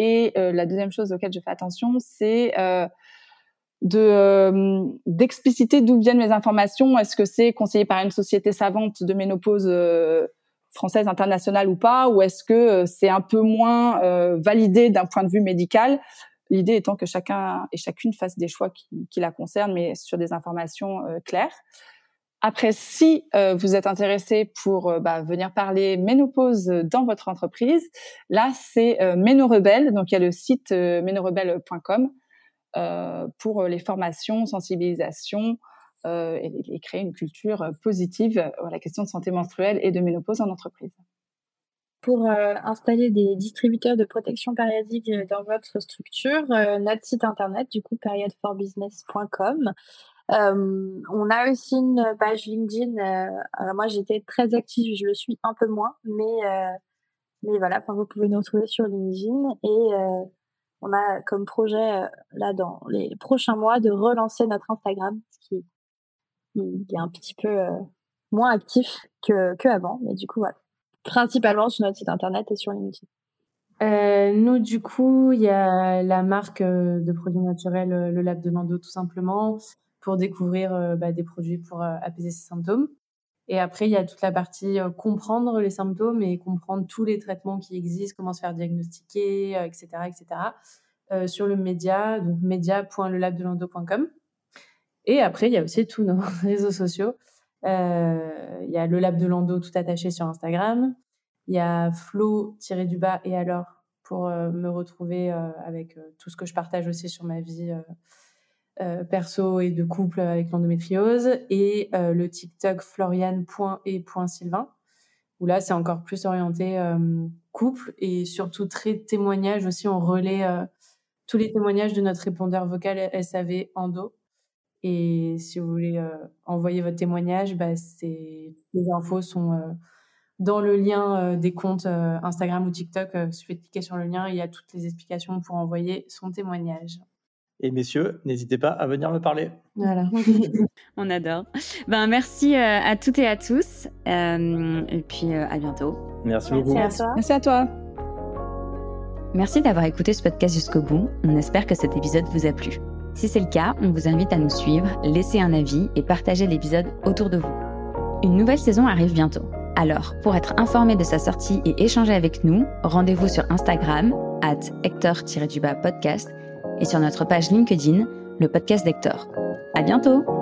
S2: et euh, la deuxième chose auquel je fais attention c'est de d'expliciter d'où viennent mes informations. Est-ce que c'est conseillé par une société savante de ménopause française internationale ou pas, ou est-ce que euh, c'est un peu moins euh, validé d'un point de vue médical? L'idée étant que chacun et chacune fasse des choix qui, qui la concernent, mais sur des informations euh, claires. Après, si vous êtes intéressé pour bah, venir parler ménopause dans votre entreprise, là c'est euh, Ménorebelle, donc il y a le site euh, ménorebelle.com pour les formations, sensibilisation, euh, et, créer une culture euh, positive à la question de santé menstruelle et de ménopause en entreprise.
S3: Pour euh, installer des distributeurs de protection périodique dans votre structure, notre site internet, du coup, periodforbusiness.com. on a aussi une page LinkedIn. moi, j'étais très active, je le suis un peu moins, mais, mais voilà, vous pouvez nous retrouver sur LinkedIn. Et on a comme projet, là, dans les prochains mois, de relancer notre Instagram, ce qui est un petit peu euh, moins actif que, que avant. Mais du coup, voilà. Principalement sur notre site internet et sur LinkedIn.
S4: Euh, nous, du coup, il y a la marque euh, de produits naturels, euh, le Lab de Mando, tout simplement, pour découvrir bah, des produits pour apaiser ses symptômes. Et après, il y a toute la partie comprendre les symptômes et comprendre tous les traitements qui existent, comment se faire diagnostiquer, etc., etc. sur le média, donc média.lelabdelando.com. Et après, il y a aussi tous nos réseaux sociaux. Euh, il y a le Lab de Lando tout attaché sur Instagram. Il y a Flo-du-bas et alors pour euh, me retrouver euh, avec tout ce que je partage aussi sur ma vie perso et de couple avec l'endométriose. Et le TikTok florian.et.sylvain où là, c'est encore plus orienté couple et surtout très témoignage aussi. On relaie tous les témoignages de notre répondeur vocal SAV Endo et si vous voulez euh, envoyer votre témoignage, bah, les infos sont euh, dans le lien euh, des comptes Instagram ou TikTok. il suffit de cliquer sur le lien, il y a toutes les explications pour envoyer son témoignage.
S5: Et messieurs, n'hésitez pas à venir me parler.
S4: Voilà.
S1: On adore. Ben, merci à toutes et à tous. et puis à bientôt.
S5: Merci, beaucoup.
S2: Merci à, merci à toi.
S1: Merci d'avoir écouté ce podcast jusqu'au bout. On espère que cet épisode vous a plu. Si c'est le cas, on vous invite à nous suivre, laisser un avis et partager l'épisode autour de vous. Une nouvelle saison arrive bientôt. Alors, pour être informé de sa sortie et échanger avec nous, rendez-vous sur Instagram, at Hector-podcast, et sur notre page LinkedIn, le podcast d'Hector. À bientôt!